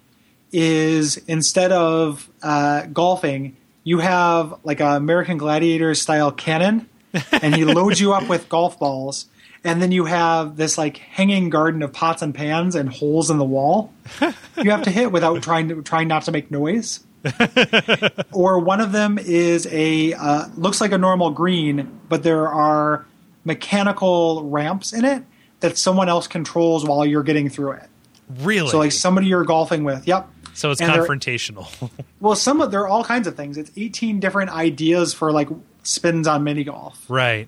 is instead of uh, golfing, you have like a American Gladiator style cannon, [laughs] and he loads you up with golf balls, and then you have this like hanging garden of pots and pans and holes in the wall you have to hit without trying to trying not to make noise. [laughs] or one of them is a uh, looks like a normal green, but there are mechanical ramps in it that someone else controls while you're getting through it. Really. So like somebody you're golfing with. Yep. So it's and confrontational. [laughs] Well, some of there are all kinds of things. It's 18 different ideas for like spins on mini golf. right.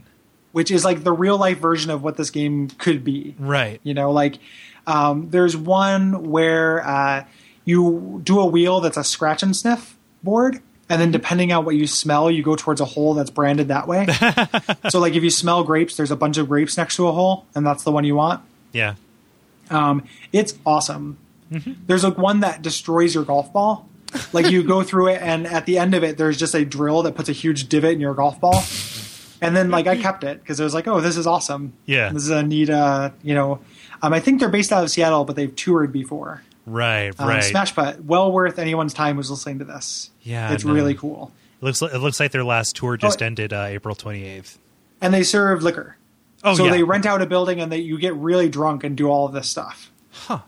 which is like the real life version of what this game could be. Right. You know, like um, there's one where uh, you do a wheel that's a scratch and sniff board, and then depending on what you smell, you go towards a hole that's branded that way. [laughs] so, like if you smell grapes, there's a bunch of grapes next to a hole, and that's the one you want. Yeah. Um, it's awesome. There's like one that destroys your golf ball. Like you go through it, and at the end of it, there's just a drill that puts a huge divot in your golf ball. And then, like, I kept it because it was like, oh, this is awesome. Yeah. this is a neat. Uh, you know, um, I think they're based out of Seattle, but they've toured before. Right. Um, right. Smash Putt, well worth anyone's time who's listening to this. Yeah, it's no. really cool. It looks like, it looks like their last tour just Oh. ended uh, April 28th. And they serve liquor. Oh so yeah. they rent out a building and they you get really drunk and do all of this stuff. Huh.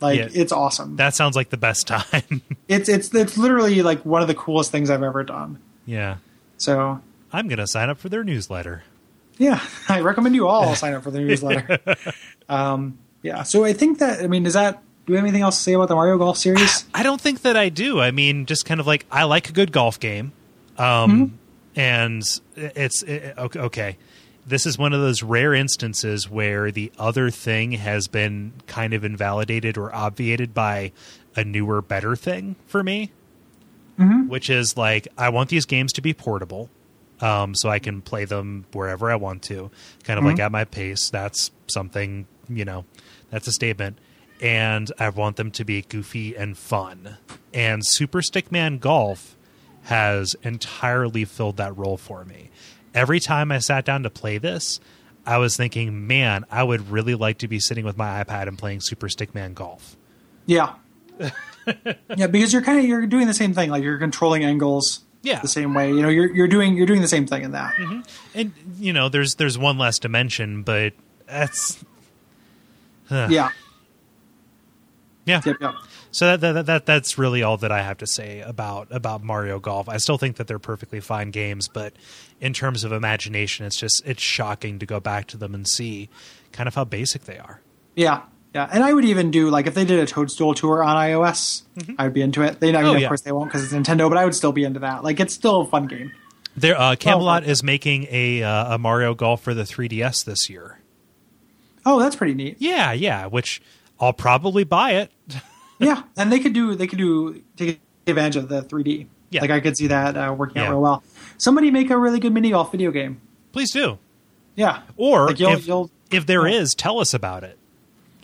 Like Yeah. it's awesome. That sounds like the best time. [laughs] it's it's it's literally like one of the coolest things I've ever done. yeah. So I'm going to sign up for their newsletter. yeah, [laughs] I recommend you all [laughs] sign up for the newsletter. um, yeah. So I think that I mean, is that do we have anything else to say about the Mario Golf series? [sighs] I don't think that I do. I mean, just kind of like I like a good golf game, um, Mm-hmm. and it's it, okay. This is one of those rare instances where the other thing has been kind of invalidated or obviated by a newer, better thing for me, Mm-hmm. which is like I want these games to be portable. Um, so I can play them wherever I want to, kind of like Mm-hmm. at my pace. That's something, you know, that's a statement. And I want them to be goofy and fun. And Super Stickman Golf has entirely filled that role for me. Every time I sat down to play this, I was thinking, man, I would really like to be sitting with my iPad and playing Super Stickman Golf. Yeah. [laughs] yeah, because you're kind of you're doing the same thing. Like you're controlling angles. Yeah. The same way. You know, you're you're doing you're doing the same thing in that. Mm-hmm. And you know, there's there's one less dimension, but that's Yeah. Yeah. Yep. Yep. So that, that that that's really all that I have to say about about Mario Golf. I still think that they're perfectly fine games, but in terms of imagination, it's just it's shocking to go back to them and see kind of how basic they are. Yeah. Yeah. And I would even do like if they did a Toadstool tour on iOS, I would be into it. They, I mean, Oh, of yeah. course they won't because it's Nintendo, but I would still be into that. Like it's still a fun game. There, uh, Camelot well- is making a uh, a Mario Golf for the 3DS this year. Oh, that's pretty neat. Yeah, yeah, which I'll probably buy it. [laughs] yeah, and they could do they could do take advantage of the 3D. Yeah. Like I could see that uh, working out real well. Somebody make a really good mini golf video game. Please do. Yeah. Or Like, you'll- if, you'll- if there yeah. is, tell us about it.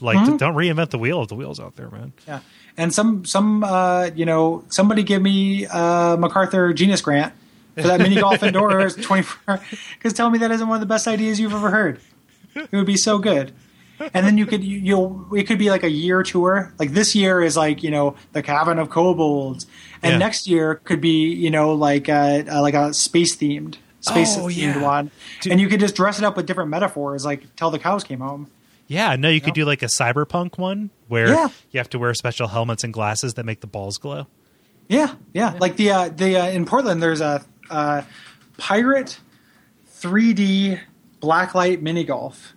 Like, Mhm. don't reinvent the wheel if the wheel's out there, man. Yeah, and some some uh, you know somebody give me uh, MacArthur Genius Grant for that mini golf [laughs] indoors twenty four. Because tell me that isn't one of the best ideas you've ever heard. It would be so good. And then you could you, you'll it could be like a year tour. Like this year is like you know the Cavern of Kobolds, and Yeah. next year could be you know like a, uh like a space themed space Oh, themed yeah. one, Dude. and you could just dress it up with different metaphors, like tell the cows came home. Yeah, no, you could do like a cyberpunk one where Yeah. you have to wear special helmets and glasses that make the balls glow. Yeah, yeah. Like the uh, the uh, in Portland, there's a uh, pirate 3D blacklight mini golf,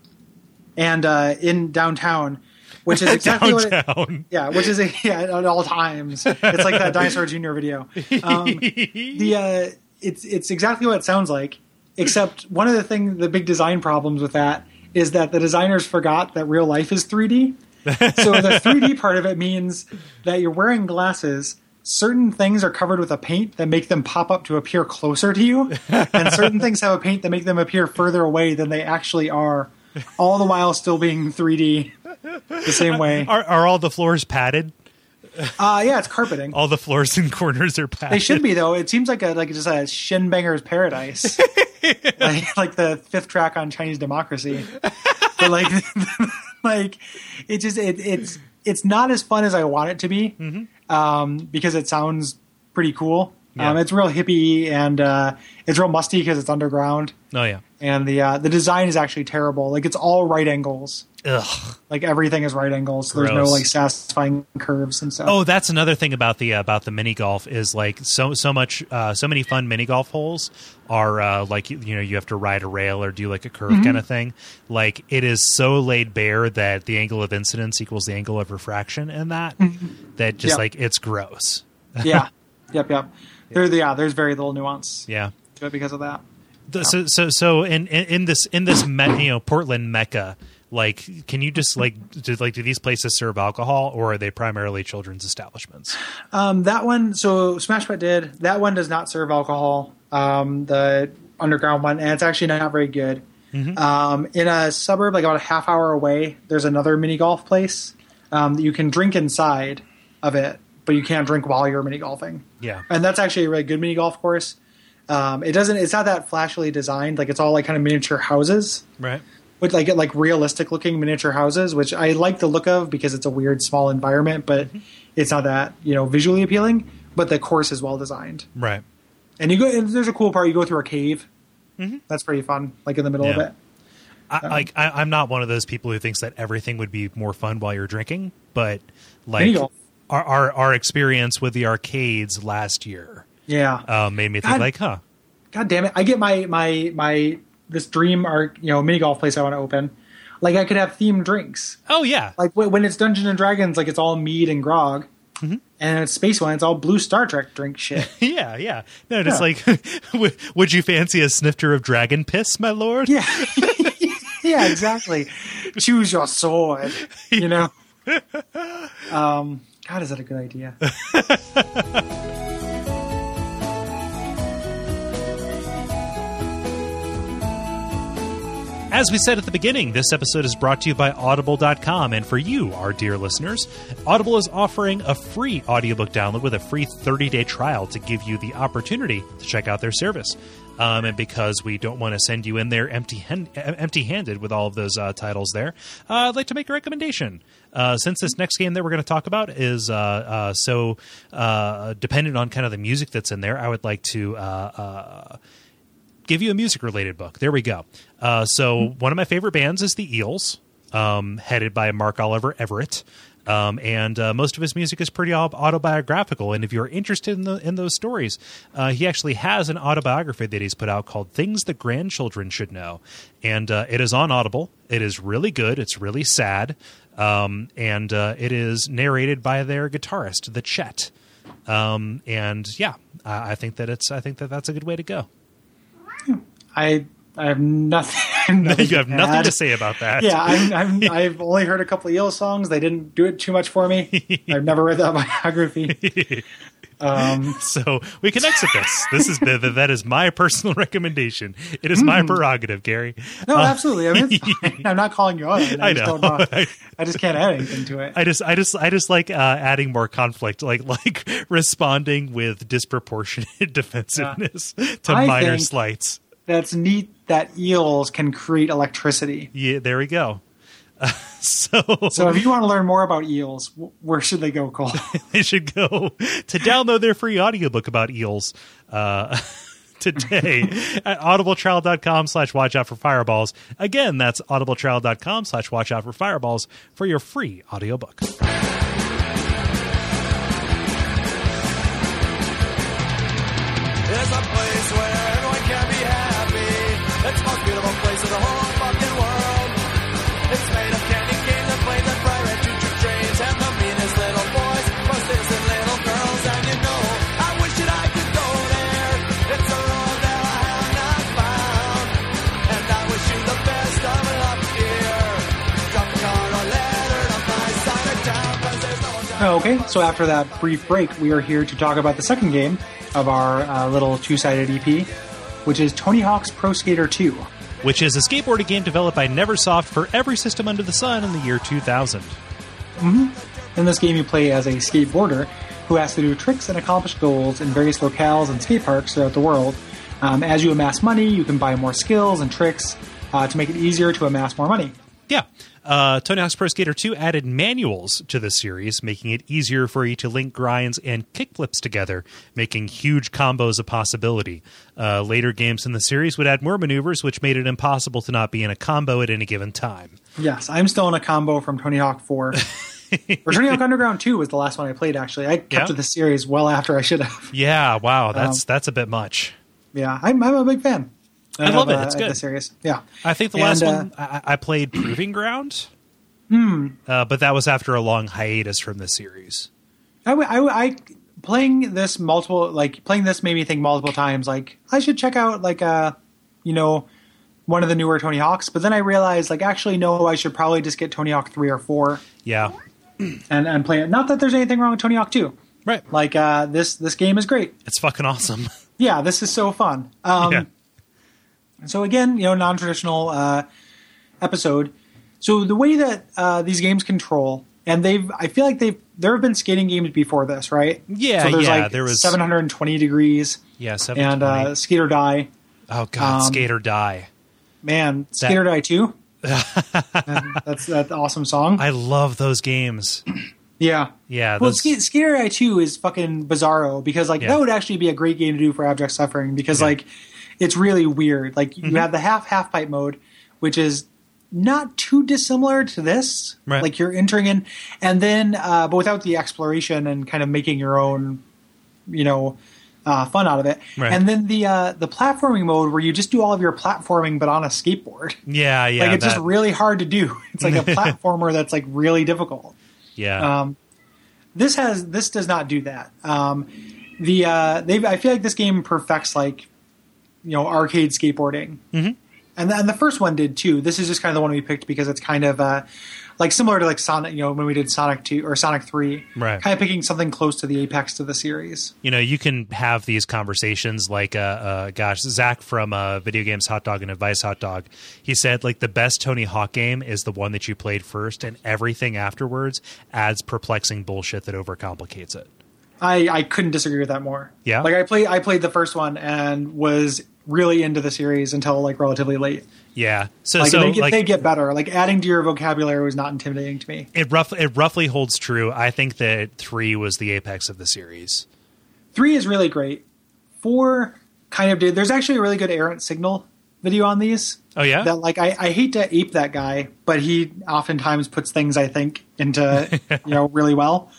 and uh, in downtown, which is [laughs] exactly what. It, Downtown. [laughs] yeah, which is a, [laughs] yeah at all times. It's like that Dinosaur Junior video. Um, the uh, it's it's exactly what it sounds like, except one of the thing the big design problems with that is that the designers forgot that real life is 3D. so the 3D part of it means that you're wearing glasses. Certain things are covered with a paint that make them pop up to appear closer to you, and certain things have a paint that make them appear further away than they actually are. All the while still being 3D, the same way. Are, are all the floors padded? Uh, yeah, it's carpeting. All the floors and corners are padded. They should be though. It seems like a like just a shin banger's paradise, [laughs] like, like the fifth track on Chinese democracy. But like, [laughs] like it just it, it's it's not as fun as I want it to be, um, because it sounds pretty cool. Um, Yeah. it's real hippie and uh, it's real musty because it's underground, Oh yeah. And the uh, the design is actually terrible. Like it's all right angles. Ugh. Like everything is right angles. So there's no like satisfying curves and stuff. Oh, that's another thing about the uh, about the mini golf is like so so much uh, so many fun mini golf holes are uh, like you, you know you have to ride a rail or do like a curve Mm-hmm. kind of thing. Like it is so laid bare that the angle of incidence equals the angle of refraction, and that that just Yep. like it's gross. yeah, [laughs] yep, yep. There, yeah, there's very little nuance. Yeah. to it because of that. The, so so so in in, in this in this me, you know Portland mecca. Like, can you just like do like do these places serve alcohol, or are they primarily children's establishments? Um, that one, so Smash Putt did. That one does not serve alcohol. Um, the underground one, and it's actually not very good. Mm-hmm. Um, in a suburb, like about a half hour away, there's another mini golf place um, that you can drink inside of it, but you can't drink while you're mini golfing. Yeah, and that's actually a really good mini golf course. Um, it doesn't. It's not that flashily designed. Like it's all like kind of miniature houses, right. with like like realistic looking miniature houses, which I like the look of because it's a weird small environment, but it's not that you know visually appealing. But the course is well designed, Right. and you go. And there's a cool part. You go through a cave. That's pretty fun. Like in the middle Mm-hmm. Yeah. of it. I, like I, I'm not one of those people who thinks that everything would be more fun while you're drinking, but like our, our our experience with the arcades last year Yeah. uh, made me think God- like, huh, God damn it! I get my my my this dream arc you know mini golf place I want to open. Like I could have themed drinks. oh yeah, Like when it's Dungeons and Dragons, like it's all mead and grog, Mm-hmm. and it's Space One, it's all blue Star Trek drink shit. [laughs] yeah, yeah. No, Yeah. like, [laughs] would- would you fancy a snifter of dragon piss, my lord? yeah, [laughs] yeah, exactly. Choose your sword. You know. Um. God, is that a good idea? As we said at the beginning, this episode is brought to you by Audible.com. And for you, our dear listeners, Audible is offering a free audiobook download with a free 30 day trial to give you the opportunity to check out their service. Um, and because we don't want to send you in there empty handed with all of those uh, titles there, uh, I'd like to make a recommendation. Uh, since this next game that we're going to talk about is uh, uh, so uh, dependent on kind of the music that's in there, I would like to give you a music related book. There we go. Uh, so one of my favorite bands is the Eels, um, headed by Mark Oliver Everett. Um, and uh, most of his music is pretty autobiographical. And if you're interested in, the, in those stories, uh, he actually has an autobiography that he's put out called "Things the Grandchildren Should Know," and uh, it is on Audible. It is really good. It's really sad, um, and uh, it is narrated by their guitarist, the Chet. Um, and yeah, I, I think that it's. I think that that's a good way to go. I I have nothing. [laughs] [laughs] nothing you have to nothing to say about that. Yeah, I'm, I'm, [laughs] I've only heard a couple of Eel songs. They didn't do it too much for me. I've never read that biography. Um, So we can exit this. This is the, that is my personal recommendation. It is my prerogative, Gary. no, absolutely. I mean, I'm not calling you out. on it. I, I just know. don't know. I just can't add anything to it. I just, I just, I just like uh, adding more conflict, like like responding with disproportionate defensiveness to I minor think- slights. That's neat that eels can create electricity. Yeah, there we go. [laughs] so, So if you want to learn more about eels, where should they go, Kole? [laughs] they should go to download their free audiobook about eels uh, [laughs] today at audibletrial.com slash watch out for fireballs. Again, that's audibletrial.com slash watch out for fireballs for your free audiobook. Okay, so after that brief break, we are here to talk about the second game of our uh, little two-sided EP, which is Tony Hawk's Pro Skater 2. which is a skateboarding game developed by Neversoft for every system under the sun in the year 2000. In this game, you play as a skateboarder who has to do tricks and accomplish goals in various locales and skate parks throughout the world. Um, as you amass money, you can buy more skills and tricks uh, to make it easier to amass more money. Yeah. Uh, Tony Hawk's Pro Skater 2 added manuals to the series, making it easier for you to link grinds and kickflips together, making huge combos a possibility. Uh, later games in the series would add more maneuvers, which made it impossible to not be in a combo at any given time. Yes, I'm still in a combo from Tony Hawk 4. [laughs] or Tony Hawk Underground 2 was the last one I played, actually. I kept Yeah? to the series well after I should have. Yeah, wow, that's that's a bit much. Yeah, I'm, I'm a big fan. I love it. It's good. The series. Yeah. I think the And, last uh, one I, I played Proving Ground, hmm. uh, but that was after a long hiatus from the series. I, I, I- playing this multiple like playing this made me think multiple times like I should check out like uh you know, one of the newer Tony Hawks. But then I realized, like, actually, no, I should probably just get Tony Hawk 3 or 4 Yeah. [clears throat] and, and play it. Not that there's anything wrong with Tony Hawk 2. Right. Like, uh, this, this game is great. It's fucking awesome. [laughs] Yeah, this is so fun. Um, yeah. So again, you know, non-traditional uh, episode. So the way that uh, these games control, and they've, I feel like they've, there have been skating games before this, right? Yeah, So there's yeah, like there was- 720 degrees Yeah. and 720. uh, Skate or Die. oh god, um, skate or die. Man, Skate or Die 2. [laughs] And that's that awesome song. I love those games. [clears throat] yeah. Yeah. Well, those- Skate, Skate or Die 2 is fucking bizarro because like Yeah. that would actually be a great game to do for Abject Suffering because Yeah. like it's really weird. Like Mm-hmm. you have the half half pipe mode, which is not too dissimilar to this. Right. Like you're entering in, and then uh, but without the exploration and kind of making your own, you know, uh, fun out of it. Right. And then the uh, the platforming mode where you just do all of your platforming but on a skateboard. [laughs] yeah. Yeah. like it's that- just really hard to do. [laughs] It's like a [laughs] platformer that's like really difficult. yeah. Um, this has this does not do that. Um, the uh, they I feel like this game perfects like you know arcade skateboarding, mm-hmm. and the, and the first one did too. This is just kind of the one we picked because it's kind of uh, like similar to like Sonic. You know when we did Sonic two or Sonic three, Right. Kind of picking something close to the apex to the series. you know, you can have these conversations like, uh, uh, gosh, Zach from uh, Video Games Hot Dog and Advice Hot Dog, he said, like, the best Tony Hawk game is the one that you played first, and everything afterwards adds perplexing bullshit that overcomplicates it. I, I couldn't disagree with that more. Yeah? like I played I played the first one and was really into the series until like relatively late. Yeah. So, Like, so they, get, like, they get better. Like adding to your vocabulary was not intimidating to me. it, rough, it roughly holds true. I think that three was the apex of the series. Three is really great. Four kind of did. There's actually a really good errant signal video on these. Oh, yeah? That like I, I hate to ape that guy, but he oftentimes puts things I think into [laughs] you know really well.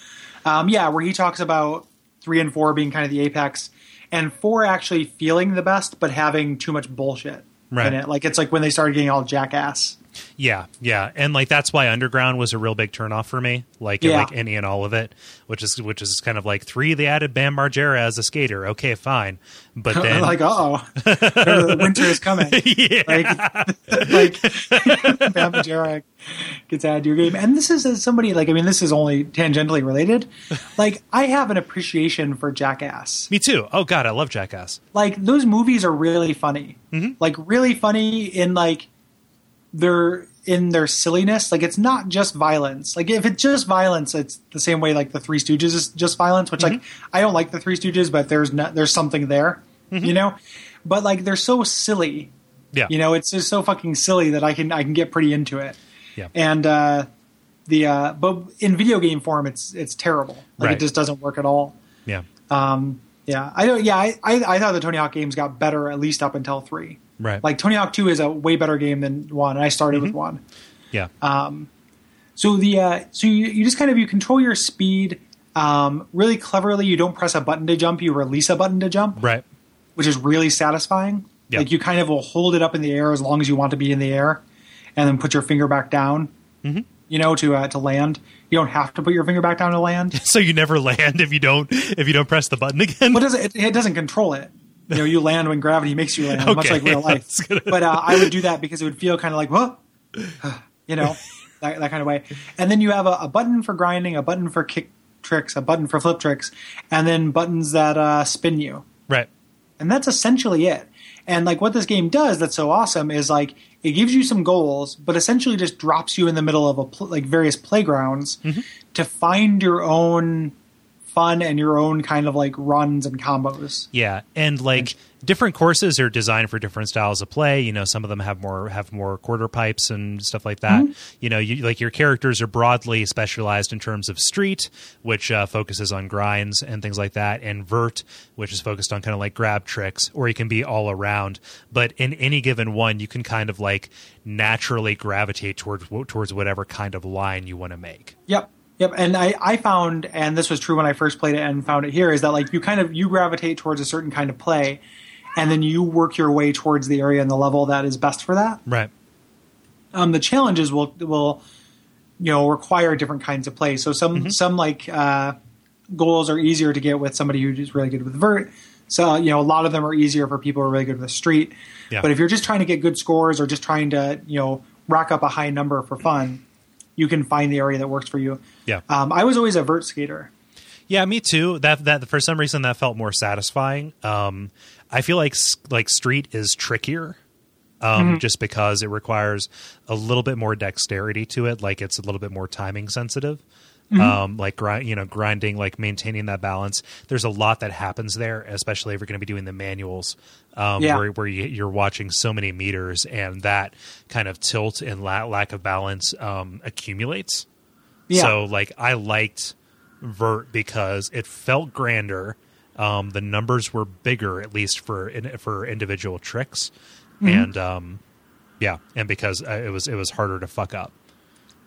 Um, yeah, where he talks about three and four being kind of the apex, and four actually feeling the best, but having too much bullshit Right. in it. Like it's like when they started getting all jackass. Yeah, yeah, and like that's why Underground was a real big turnoff for me. Like, Yeah. like any and all of it, which is which is kind of like three. They added Bam Margera as a skater. Okay, fine, but then [laughs] like, oh, winter is coming. [laughs] yeah, like, [laughs] like Bam Margera gets added to your game. And this is as somebody like I mean, this is only tangentially related. Like I have an appreciation for Jackass. me too. Oh god, I love Jackass. Like those movies are really funny. Mm-hmm. Like really funny in like their in their silliness. Like it's not just violence. Like if it's just violence, it's the same way like the Three Stooges is just violence. Which like I don't like the Three Stooges, but there's not, there's something there, you know. But like they're so silly Yeah, you know it's just so fucking silly that i can i can get pretty into it Yeah. and uh the uh but in video game form it's it's terrible like Right. it just doesn't work at all yeah, Um. yeah i don't yeah I, I i thought the tony hawk games got better at least up until three right. like tony hawk 2 is a way better game than one and i started with one yeah, Um, so the uh so you, you just kind of you control your speed um really cleverly you don't press a button to jump you release a button to jump right. which is really satisfying. Yeah. Like you kind of will hold it up in the air as long as you want to be in the air, and then put your finger back down. Mm-hmm. You know, to uh, to land. You don't have to put your finger back down to land. [laughs] So you never [laughs] land if you don't if you don't press the button again. What does it? It doesn't control it. You know, you land when gravity makes you land, much like real [laughs] life. gonna- But uh, I would do that because it would feel kind of like, what? [sighs] you know, that, that kind of way. And then you have a, a button for grinding, a button for kick tricks, a button for flip tricks, and then buttons that uh, spin you. right. and that's essentially it. And like what this game does that's so awesome is like it gives you some goals, but essentially just drops you in the middle of a pl- like various playgrounds to find your own fun and your own kind of like runs and combos. Yeah, and like different courses are designed for different styles of play. You know, some of them have more have more quarter pipes and stuff like that. You know, you, like your characters are broadly specialized in terms of street, which uh, focuses on grinds and things like that, and vert, which is focused on kind of like grab tricks, or you can be all around. But in any given one, you can kind of like naturally gravitate towards towards whatever kind of line you want to make. Yep. Yep. And I, I found, and this was true when I first played it and found it here, is that like you kind of you gravitate towards a certain kind of play, and then you work your way towards the area and the level that is best for that. Right. um, the challenges will will you know require different kinds of play. So some some like uh, goals are easier to get with somebody who's really good with vert. So you know, a lot of them are easier for people who are really good with the street. Yeah. But if you're just trying to get good scores or just trying to you know rack up a high number for fun, you can find the area that works for you. Yeah. Um, I was always a vert skater. Yeah, me too. That that for some reason that felt more satisfying. Um, I feel like like Street is trickier, um, just because it requires a little bit more dexterity to it. Like it's a little bit more timing sensitive. Um, like grind, you know, grinding, like maintaining that balance. There's a lot that happens there, especially if you're going to be doing the manuals, um, Yeah. where where you, you're watching so many meters, and that kind of tilt and la- lack of balance um, accumulates. Yeah. So like I liked Vert because it felt grander. Um, the numbers were bigger, at least for in, for individual tricks, Mm-hmm. and um, yeah, and because uh, it was it was harder to fuck up.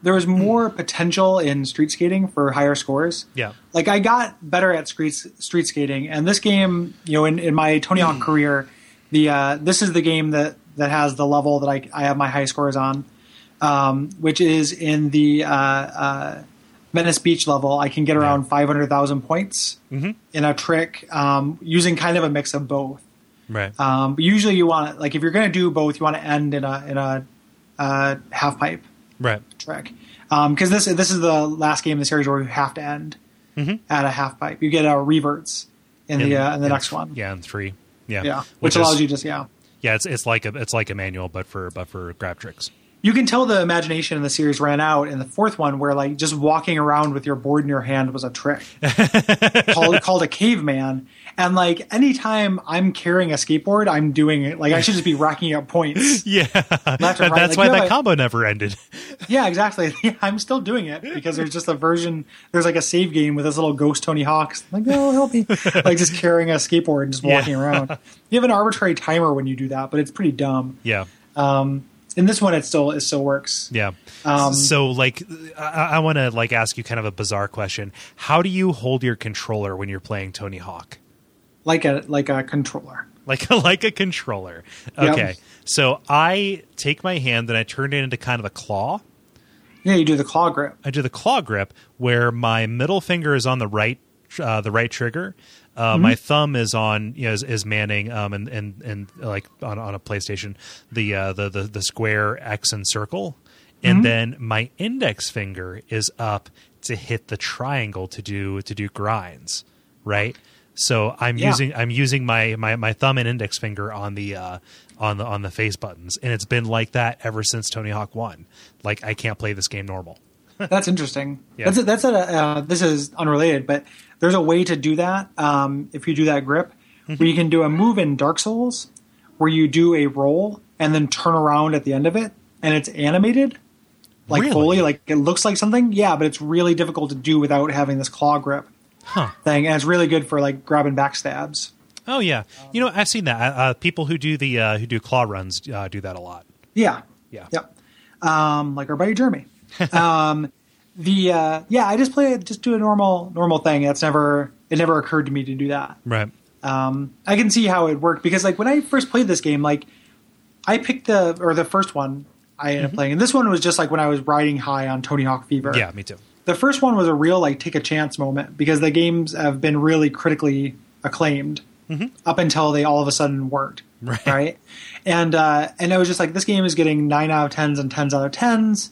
There was more potential in street skating for higher scores. Yeah. Like I got better at street street skating, and this game, you know, in, in my Tony Hawk career, the uh, this is the game that that has the level that I I have my high scores on, um, which is in the uh, uh, Venice Beach level. I can get around five hundred thousand points in a trick um, using kind of a mix of both. Right. Um, but usually, you want like if you're going to do both, you want to end in a in a uh, half pipe right. Trick because um, this this is the last game in the series where you have to end mm-hmm. at a half pipe. You get a reverts in, the uh, in the next one. Yeah, in three. Yeah. yeah, which, is- allows you just yeah. Yeah, it's it's like a it's like a manual, but for but for grab tricks. You can tell the imagination in the series ran out in the fourth one, where like just walking around with your board in your hand was a trick [laughs] called called a caveman. And like anytime I'm carrying a skateboard, I'm doing it. Like I should just be [laughs] racking up points. Yeah, Left and And right. that's Like, why you have that combo never ended. [laughs] Yeah, exactly. [laughs] Yeah, I'm still doing it because there's just a version. There's like a save game with this little ghost Tony Hawk's. I'm like, no, help me! like just carrying a skateboard and just Yeah. walking around. You have an arbitrary timer when you do that, but it's pretty dumb. Yeah. Um In this one, it still it still works. Yeah. Um, so, like, I, I want to like ask you kind of a bizarre question. How do you hold your controller when you're playing Tony Hawk? Like a like a controller. Like [laughs] like a controller. Yep. Okay. So I take my hand and I turn it into kind of a claw. Yeah, you do the claw grip. I do the claw grip where my middle finger is on the right uh, the right trigger. Uh, Mm-hmm. My thumb is on you know, is, is manning um and and and like on, on a PlayStation the uh, the, the the square X and circle, Mm-hmm. and then my index finger is up to hit the triangle to do to do grinds, right? So I'm Yeah. using I'm using my, my my thumb and index finger on the uh, on the on the face buttons, and it's been like that ever since Tony Hawk One. Like I can't play this game normal. [laughs] That's interesting. Yeah. That's a, that's a uh, this is unrelated, but there's a way to do that. Um, if you do that grip, Mm-hmm. where you can do a move in Dark Souls, where you do a roll and then turn around at the end of it, and it's animated, like Really? fully, like it looks like something. Yeah, but it's really difficult to do without having this claw grip Huh. thing, and it's really good for like grabbing backstabs. Oh yeah, you know I've seen that. Uh, uh, people who do the uh, who do claw runs uh, do that a lot. Yeah. Yeah. Yep. Um, like our buddy Jeremy. [laughs] um, the uh, yeah, I just play just do a normal normal thing. That's never it never occurred to me to do that. Right. Um, I can see how it worked because like when I first played this game, like I picked the or the first one I ended up playing, and this one was just like when I was riding high on Tony Hawk Fever. Yeah, me too. The first one was a real like take a chance moment because the games have been really critically acclaimed up until they all of a sudden weren't. Right. And uh, and I was just like, this game is getting nine out of tens and tens out of tens.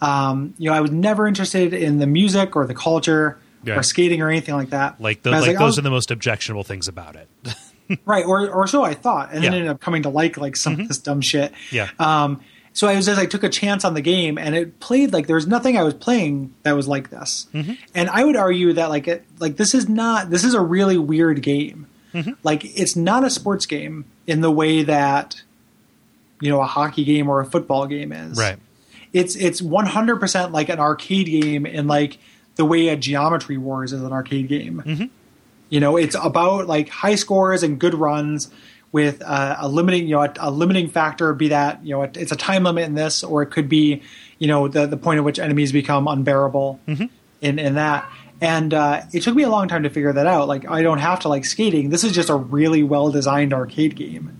Um, you know, I was never interested in the music or the culture Yeah. or skating or anything like that. Like, the, And I was like, I'll- those are the most objectionable things about it. [laughs] right, or or so I thought, and then Yeah. ended up coming to like like some of this dumb shit. Yeah. Um, so I was just I took a chance on the game, and it played like there was nothing I was playing that was like this. Mm-hmm. And I would argue that like it like this is not this is a really weird game. Mm-hmm. Like it's not a sports game in the way that you know a hockey game or a football game is. right. It's it's one hundred percent like an arcade game in like the way a Geometry Wars is an arcade game. Mm-hmm. You know, it's about like high scores and good runs with uh, a limiting, you know, a, a limiting factor. Be that you know, it's a time limit in this, or it could be, you know, the the point at which enemies become unbearable in in that. And uh, it took me a long time to figure that out. Like, I don't have to like skating. This is just a really well designed arcade game.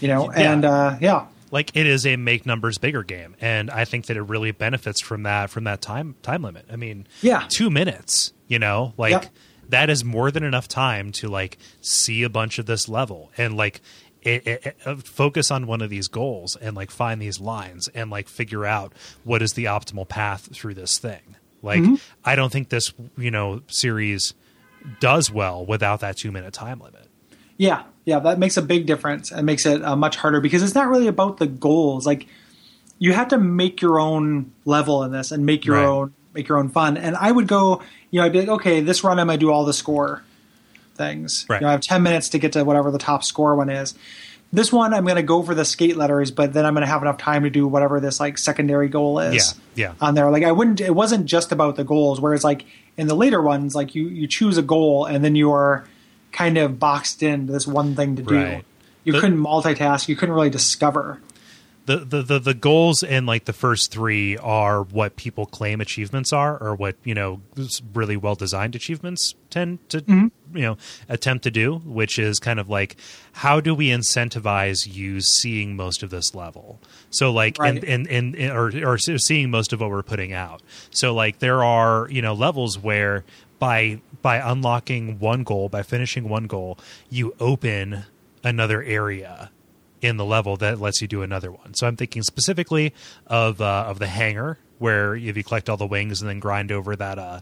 You know, Yeah. and uh, yeah, Like it is a make numbers bigger game, and I think that it really benefits from that from that time time limit. I mean, Yeah. two minutes. You know, like Yep. That is more than enough time to like see a bunch of this level and like it, it, it- focus on one of these goals and like find these lines and like figure out what is the optimal path through this thing. Like I don't think this you know series does well without that two minute time limit. Yeah, yeah, that makes a big difference and makes it uh, much harder because it's not really about the goals. Like you have to make your own level in this and make your Right. own make your own fun. And I would go, you know, I'd be like, okay, this run I'm gonna do all the score things. Right. You know, I have ten minutes to get to whatever the top score one is. This one I'm gonna go for the skate letters, but then I'm gonna have enough time to do whatever this like secondary goal is. Yeah, yeah. On there, like I wouldn't. It wasn't just about the goals. Whereas like in the later ones, like you you choose a goal and then you are kind of boxed into this one thing to do. Right. You couldn't multitask. You couldn't really discover. The, the the the goals in like the first three are what people claim achievements are or what you know really well designed achievements tend to Mm-hmm. you know attempt to do which is kind of like how do we incentivize you seeing most of this level so like Right. in, in, in, or, or seeing most of what we're putting out so like there are you know levels where by by unlocking one goal by finishing one goal you open another area in the level that lets you do another one. So I'm thinking specifically of uh, of the hangar where if you collect all the wings and then grind over that. Uh,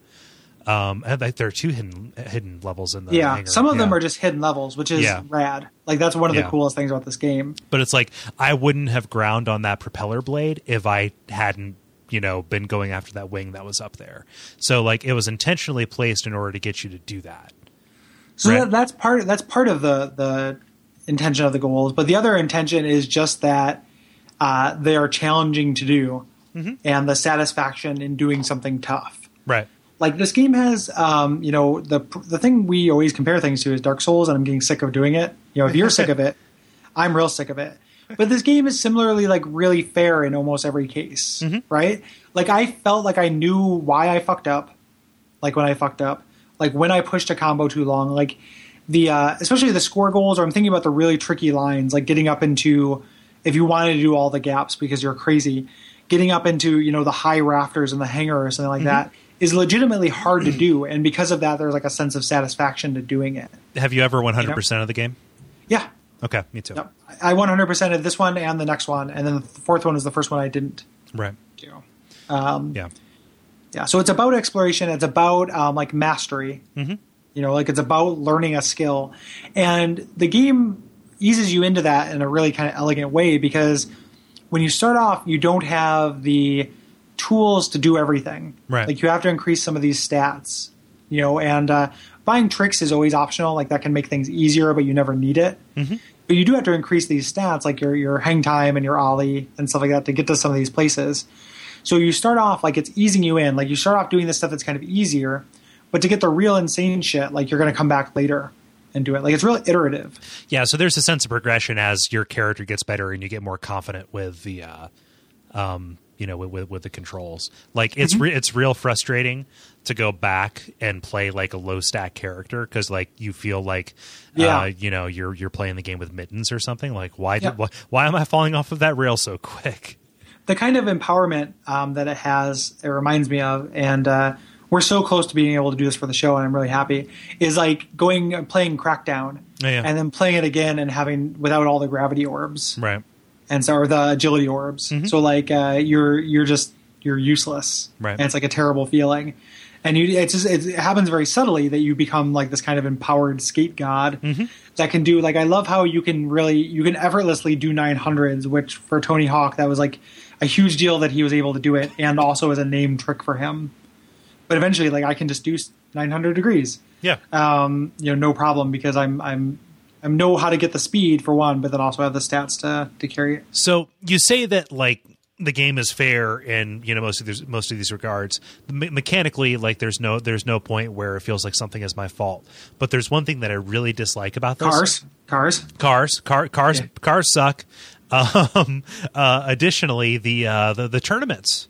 um, there are two hidden hidden levels in the yeah, hangar. some of them are just hidden levels, which is Yeah. rad. Like that's one of Yeah. the coolest things about this game. But it's like I wouldn't have ground on that propeller blade if I hadn't you know been going after that wing that was up there. So like it was intentionally placed in order to get you to do that. So Right. that, that's part. That's part of the the intention of the goals. But the other intention is just that uh, they are challenging to do, Mm-hmm. and the satisfaction in doing something tough. Right. Like this game has, um, you know, the the thing we always compare things to is Dark Souls, and I'm getting sick of doing it. You know, if you're sick of it, [laughs] I'm real sick of it. But this game is similarly like really fair in almost every case, right? Like I felt like I knew why I fucked up, like when I fucked up, like when I pushed a combo too long, like the uh, especially the score goals, or I'm thinking about the really tricky lines, like getting up into if you wanted to do all the gaps because you're crazy, getting up into you know the high rafters and the hangar or something like that is legitimately hard to do, and because of that, there's like a sense of satisfaction to doing it. Have you ever 100% of the game? Yeah, Okay, me too. Yep. I 100% of this one and the next one, and then the fourth one is the first one I didn't Right. do. Um, Yeah. Yeah, so it's about exploration. It's about um, like mastery. Mm-hmm. You know, like it's about learning a skill, and the game eases you into that in a really kind of elegant way because when you start off, you don't have the tools to do everything. Right. Like you have to increase some of these stats. You know, and uh, buying tricks is always optional. Like that can make things easier, but you never need it. Mm-hmm. But you do have to increase these stats, like your your hang time and your ollie and stuff like that, to get to some of these places. So you start off like it's easing you in. Like you start off doing this stuff that's kind of easier, but to get the real insane shit, like you're going to come back later and do it. Like it's real iterative. Yeah, so there's a sense of progression as your character gets better and you get more confident with the, uh, um, you know, with, with, with the controls. Like it's re- it's real frustrating to go back and play like a low stack character because like you feel like, Yeah. uh, you know, you're you're playing the game with mittens or something. Like why Yeah. did why, why am I falling off of that rail so quick? The kind of empowerment um, that it has, it reminds me of, and uh, we're so close to being able to do this for the show, and I'm really happy. Is like going and playing Crackdown, Yeah, yeah. and then playing it again and having without all the gravity orbs. Right. and so or the agility orbs. So like uh, you're you're just you're useless, Right. And it's like a terrible feeling, and you it's just it happens very subtly that you become like this kind of empowered skate god that can do like I love how you can really you can effortlessly do nine hundreds, which for Tony Hawk that was like a huge deal that he was able to do it, and also as a name trick for him. But eventually, like I can just do nine hundred degrees Yeah. um, you know, no problem because I'm I'm I know how to get the speed for one, but then also have the stats to to carry it. So you say that like the game is fair in you know most of these most of these regards. Me- mechanically, like there's no there's no point where it feels like something is my fault. But there's one thing that I really dislike about this. Cars, cars. cars, car, cars, Yeah. cars suck. [laughs] Um, uh, additionally, the, uh, the the tournaments,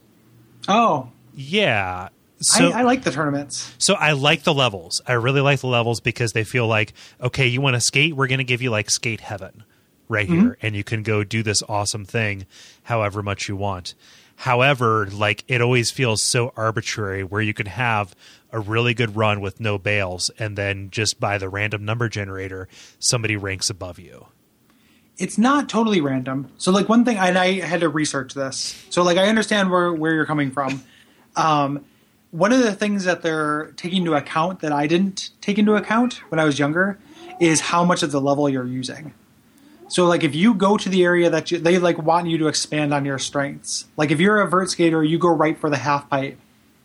Oh, yeah. So I, I like the tournaments. so I like the levels. I really like the levels because they feel like okay, you want to skate, we're going to give you like skate heaven right here, and you can go do this awesome thing however much you want. However, like it always feels so arbitrary where you can have a really good run with no bails and then just by the random number generator somebody ranks above you. it's not totally random. So like one thing, and I had to research this. So like I understand where where you're coming from. Um, one of the things that they're taking into account that I didn't take into account when I was younger is how much of the level you're using. So like if you go to the area that you, they like want you to expand on your strengths. Like if you're a vert skater, you go right for the half pipe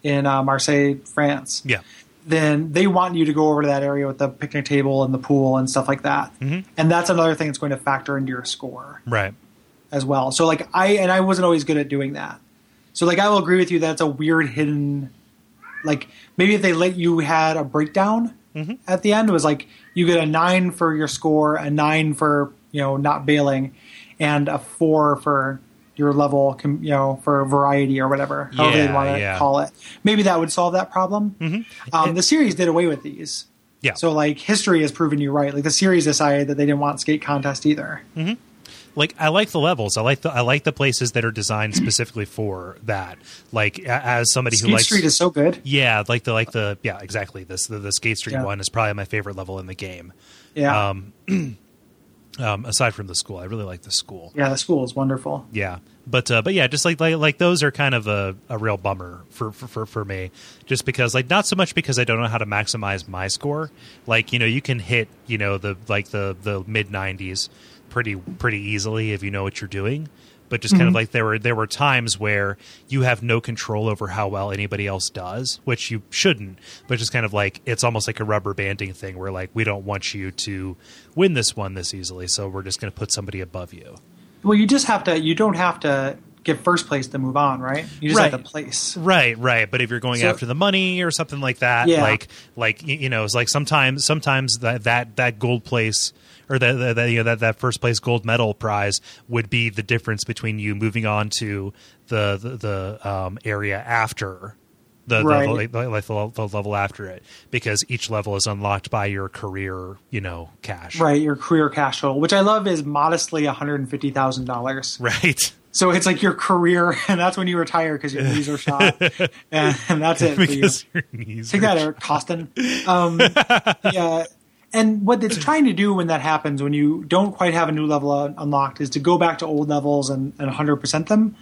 in uh, Marseille, France Yeah. then they want you to go over to that area with the picnic table and the pool and stuff like that. Mm-hmm. And that's another thing that's going to factor into your score Right. as well. So like I and I wasn't always good at doing that. So like I will agree with you that it's a weird hidden like maybe if they let you had a breakdown Mm-hmm. at the end it was like you get a 9 for your score, a 9 for, you know, not bailing and a 4 for your level, com- you know, for variety or whatever, however Yeah, they want to yeah. call it. Maybe that would solve that problem. Um, the series did away with these. Yeah. So like history has proven you right. Like the series decided that they didn't want skate contest either. Like I like the levels. I like the I like the places that are designed specifically for that. Like as somebody who Skate likes Street is so good. yeah, like the like the yeah exactly this the, the Skate Street Yeah. one is probably my favorite level in the game. Yeah. Um, [clears throat] Um, aside from the school, I really like the school. yeah, the school is wonderful. Yeah, but uh, but yeah, just like like like those are kind of a, a real bummer for, for for for me, just because like not so much because I don't know how to maximize my score. Like you know you can hit you know the like the the mid nineties pretty pretty easily if you know what you're doing. But just kind of mhm. like there were there were times where you have no control over how well anybody else does, which you shouldn't. But just kind of like it's almost like a rubber banding thing where like we don't want you to win this one this easily, so we're just going to put somebody above you. Well, you just have to. You don't have to get first place to move on, right? You just have Right. to place. Right, right. But if you're going So- after the money or something like that, Yeah. like like you know, it's like sometimes sometimes that that that gold place or that that you know, that that first place gold medal prize would be the difference between you moving on to the the, the um, area after. The, Right. the, like, the, the level after it because each level is unlocked by your career you know cash Right, your career cash total, which I love, is modestly one hundred and fifty thousand dollars. right So it's like your career, [laughs] and that's when you retire because your knees are shot, and, [laughs] and that's it. for you. because your knees Take are that, Eric Koston. Um, yeah, and what it's trying to do when that happens, when you don't quite have a new level un- unlocked, is to go back to old levels and, and 100% them.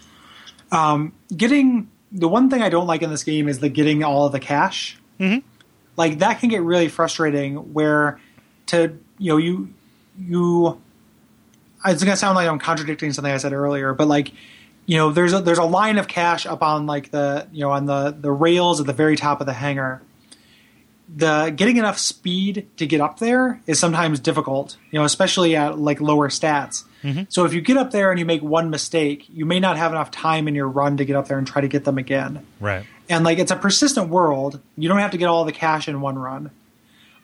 Um, getting the one thing I don't like in this game is the getting all of the cash. Mm-hmm. Like that can get really frustrating. Where to you know you you it's gonna sound like I'm contradicting something I said earlier, but like, you know, there's a there's a line of cash up on like the you know on the the rails at the very top of the hangar. The getting enough speed to get up there is sometimes difficult, you know, especially at like lower stats. So if you get up there and you make one mistake, you may not have enough time in your run to get up there and try to get them again. right And like it's a persistent world. You don't have to get all the cash in one run.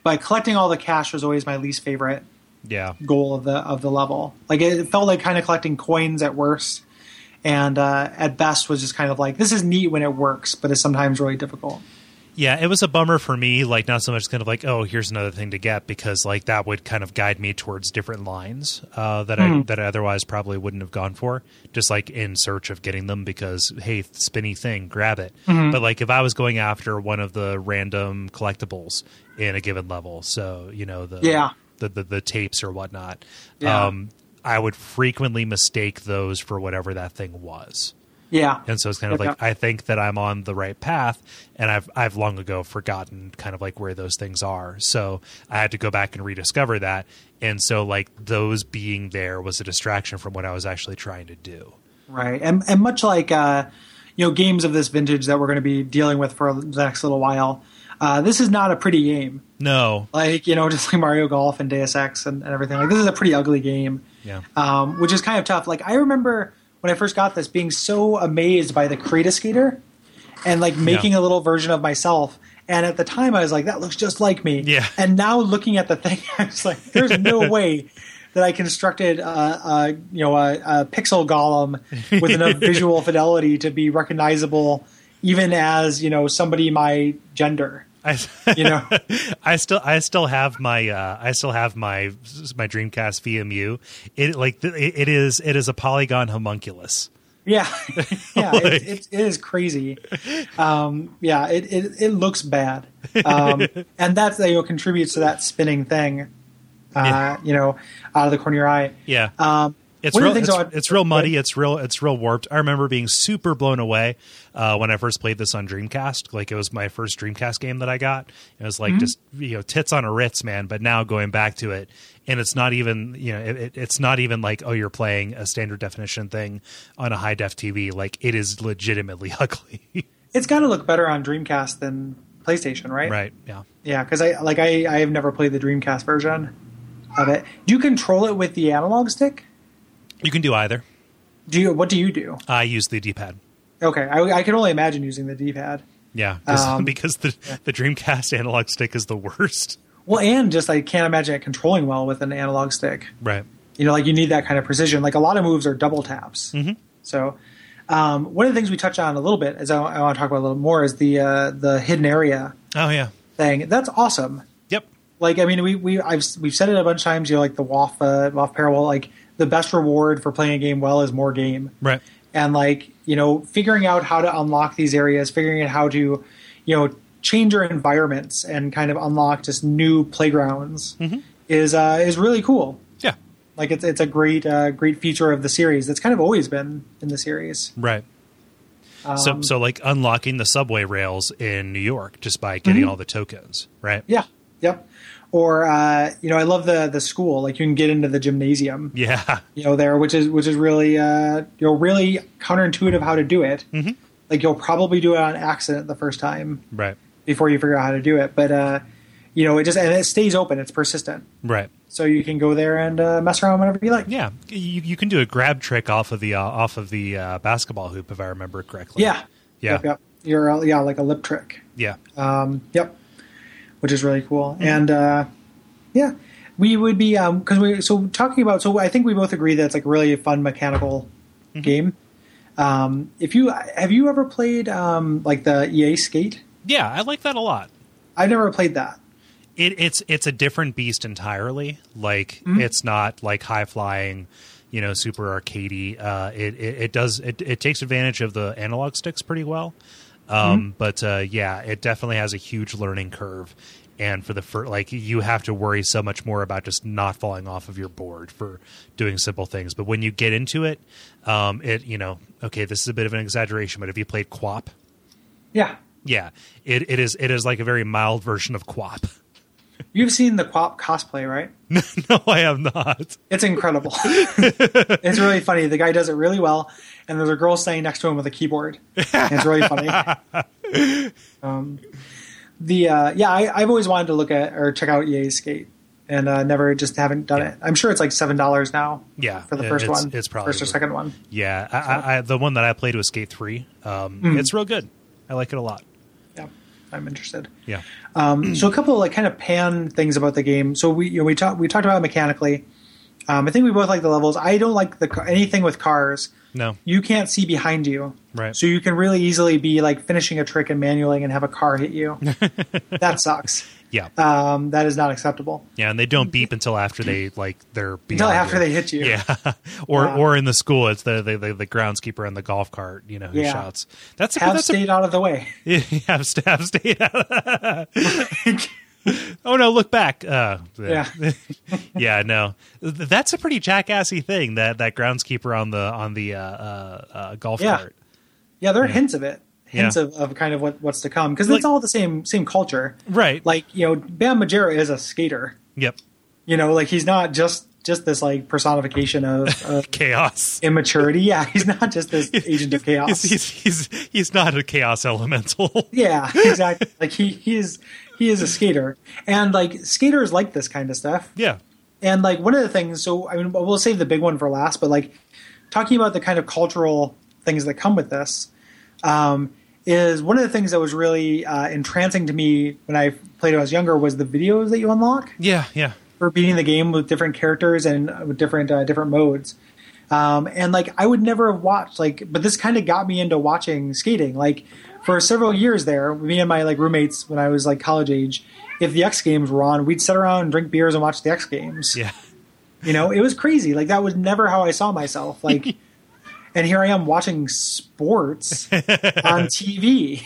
But collecting all the cash was always my least favorite yeah goal of the of the level. Like it felt like kind of collecting coins at worst, and uh, at best was just kind of like this is neat when it works, but it's sometimes really difficult. Yeah, it was a bummer for me. Like, not so much kind of like, oh, here's another thing to get, because like that would kind of guide me towards different lines uh, that I that I otherwise probably wouldn't have gone for. Just like in search of getting them, because hey, spinny thing, grab it. But like if I was going after one of the random collectibles in a given level, so you know the Yeah. the the, the tapes or whatnot, Yeah. um, I would frequently mistake those for whatever that thing was. Yeah, And so it's kind of Okay. like I think that I'm on the right path, and I've I've long ago forgotten kind of like where those things are. So I had to go back and rediscover that. And so like those being there was a distraction from what I was actually trying to do. right. And and much like uh, you know games of this vintage that we're going to be dealing with for the next little while, uh, this is not a pretty game. No, Like you know, [laughs] just like Mario Golf and Deus Ex and, and everything. Like this is a pretty ugly game. yeah, um, which is kind of tough. Like I remember when I first got this, being so amazed by the Create a Skater, and like making Yeah. a little version of myself. And at the time, I was like, "That looks just like me." Yeah. And now looking at the thing, [laughs] I was like, "There's no [laughs] way." That I constructed, uh, uh, you know, a, a pixel golem with enough [laughs] visual fidelity to be recognizable, even as you know somebody my gender. I You know, [laughs] I still I still have my uh, I still have my my Dreamcast VMU. It like it it is it is a polygon homunculus. Yeah, [laughs] [laughs] yeah, Like- it, it, it is crazy. Um, yeah, it, it it looks bad, um, and that's you know contributes to that spinning thing. Uh, Yeah. You know, out of the corner of your eye. Yeah. Um, It's real. It's, I it's real muddy. It's real. It's real warped. I remember being super blown away uh, when I first played this on Dreamcast. Like it was my first Dreamcast game that I got. It was Mm-hmm. like just you know tits on a Ritz, man. But now going back to it, and it's not even you know it, it- it's not even like oh you're playing a standard definition thing on a high def TV. Like it is legitimately [laughs] ugly. It's got to look better on Dreamcast than PlayStation, right? right. Yeah. Yeah, because I like I I have never played the Dreamcast version of it. Do you control it with the analog stick? You can do either. Do you? What do you do? I use the D pad. Okay, I, I can only imagine using the D-pad. Yeah, 'cause- Um, [laughs] because the the Dreamcast analog stick is the worst. Well, and just I can't imagine it controlling well with an analog stick. Right. You know, like you need that kind of precision. Like a lot of moves are double taps. Mm-hmm. So, um, one of the things we touched on a little bit, as I, I want to talk about a little more, is the uh, the hidden area Oh yeah. thing. That's awesome. Yep. Like, I mean, we we I've we've said it a bunch of times. You know, like the WAF uh, WAF parallel. Like the best reward for playing a game well is more game. Right. and like you know figuring out how to unlock these areas figuring out how to you know change your environments and kind of unlock just new playgrounds is uh, is really cool Yeah. like it's it's a great uh, great feature of the series that's kind of always been in the series Right. so, Um, so like unlocking the subway rails in New York just by getting Mm-hmm. all the tokens, right? yeah yep or uh, you know i love the the school like you can get into the gymnasium Yeah. you know there which is which is really uh you know really counterintuitive how to do it Mm-hmm. like you'll probably do it on accident the first time Right. before you figure out how to do it. But uh, you know, it just and it stays open. It's persistent, Right. so you can go there and uh, mess around whenever you like. Yeah. You, you can do a grab trick off of the uh, off of the uh, basketball hoop if I remember correctly. Yeah, Yeah. Yep, yep. You're uh, yeah, like a lip trick. Yeah. Um, yep, which is really cool. Mm-hmm. And uh, yeah, we would be because we so talking about. So I think we both agree that it's like really a fun mechanical Mm-hmm. game. Um, if you have you ever played um, like the EA Skate? Yeah. I like that a lot. I've never played that. It, it's it's a different beast entirely. Like Mm-hmm. it's not like high flying, you know, super arcadey. Uh, it, it it does it, it takes advantage of the analog sticks pretty well. Um, Mm-hmm. But uh, yeah, it definitely has a huge learning curve. And for the first, like you have to worry so much more about just not falling off of your board for doing simple things. But when you get into it, um, it you know, okay, this is a bit of an exaggeration, but if you played QWOP, Yeah, yeah, it, it is it is like a very mild version of QWOP. [laughs] you've seen the QWOP cosplay, right? [laughs] no, I have not. It's incredible. [laughs] it's really funny. The guy does it really well, and there's a girl standing next to him with a keyboard. It's really funny. [laughs] um, the uh, yeah, I, I've always wanted to look at or check out EA Skate, and uh, never just haven't done it. I'm sure it's like seven dollars now. Yeah, for the first it's- one. it's probably first or second one. Yeah, I, I, the one that I played was Skate Three. Um, Hmm. It's real good. I like it a lot. I'm interested. Yeah, Um, so a couple of like kind of pan things about the game. So we you know, we talked we talked about it mechanically. Um, I think we both like the levels. I don't like the anything with cars. no, you can't see behind you. Right. So you can really easily be like finishing a trick and manualing and have a car hit you. [laughs] that sucks. Yeah, Um, that is not acceptable. yeah, and they don't beep until after they like they're beyond Until after you. they hit you. Yeah, [laughs] or Wow. or in the school, it's the the, the the groundskeeper on the golf cart, you know, who Yeah. shouts. That's Have that's stayed out of the way. [laughs] a have, st- have stayed. [laughs] oh no, look back. Uh, Yeah. yeah, no, that's a pretty jackassy thing. That that groundskeeper on the on the uh, uh, uh, golf Yeah. cart. Yeah, there are hints of it. Hints Yeah. of, of kind of what, what's to come because Like- it's all the same same culture. Right. Like you know, Bam Margera is a skater. Yep. You know, like he's not just just this like personification of, [laughs] of Chaos. immaturity. Yeah, he's not just this [laughs] agent of chaos. He's, he's he's he's not a chaos elemental. [laughs] Yeah, exactly. like he he is he is a skater, and like skaters like this kind of stuff. yeah. And like one of the things, so I mean, we'll save the big one for last, but like talking about the kind of cultural things that come with this um, is one of the things that was really uh, entrancing to me when I played when I was younger was the videos that you unlock Yeah. Yeah. for beating the game with different characters and with different uh, different modes. Um, and like I would never have watched like, but this kind of got me into watching skating. Like for several years there, me and my like roommates when I was like college age, if the X Games were on, we'd sit around and drink beers and watch the X Games. Yeah. You know, it was crazy. Like that was never how I saw myself. Like, [laughs] and here I am watching sports [laughs] on TV.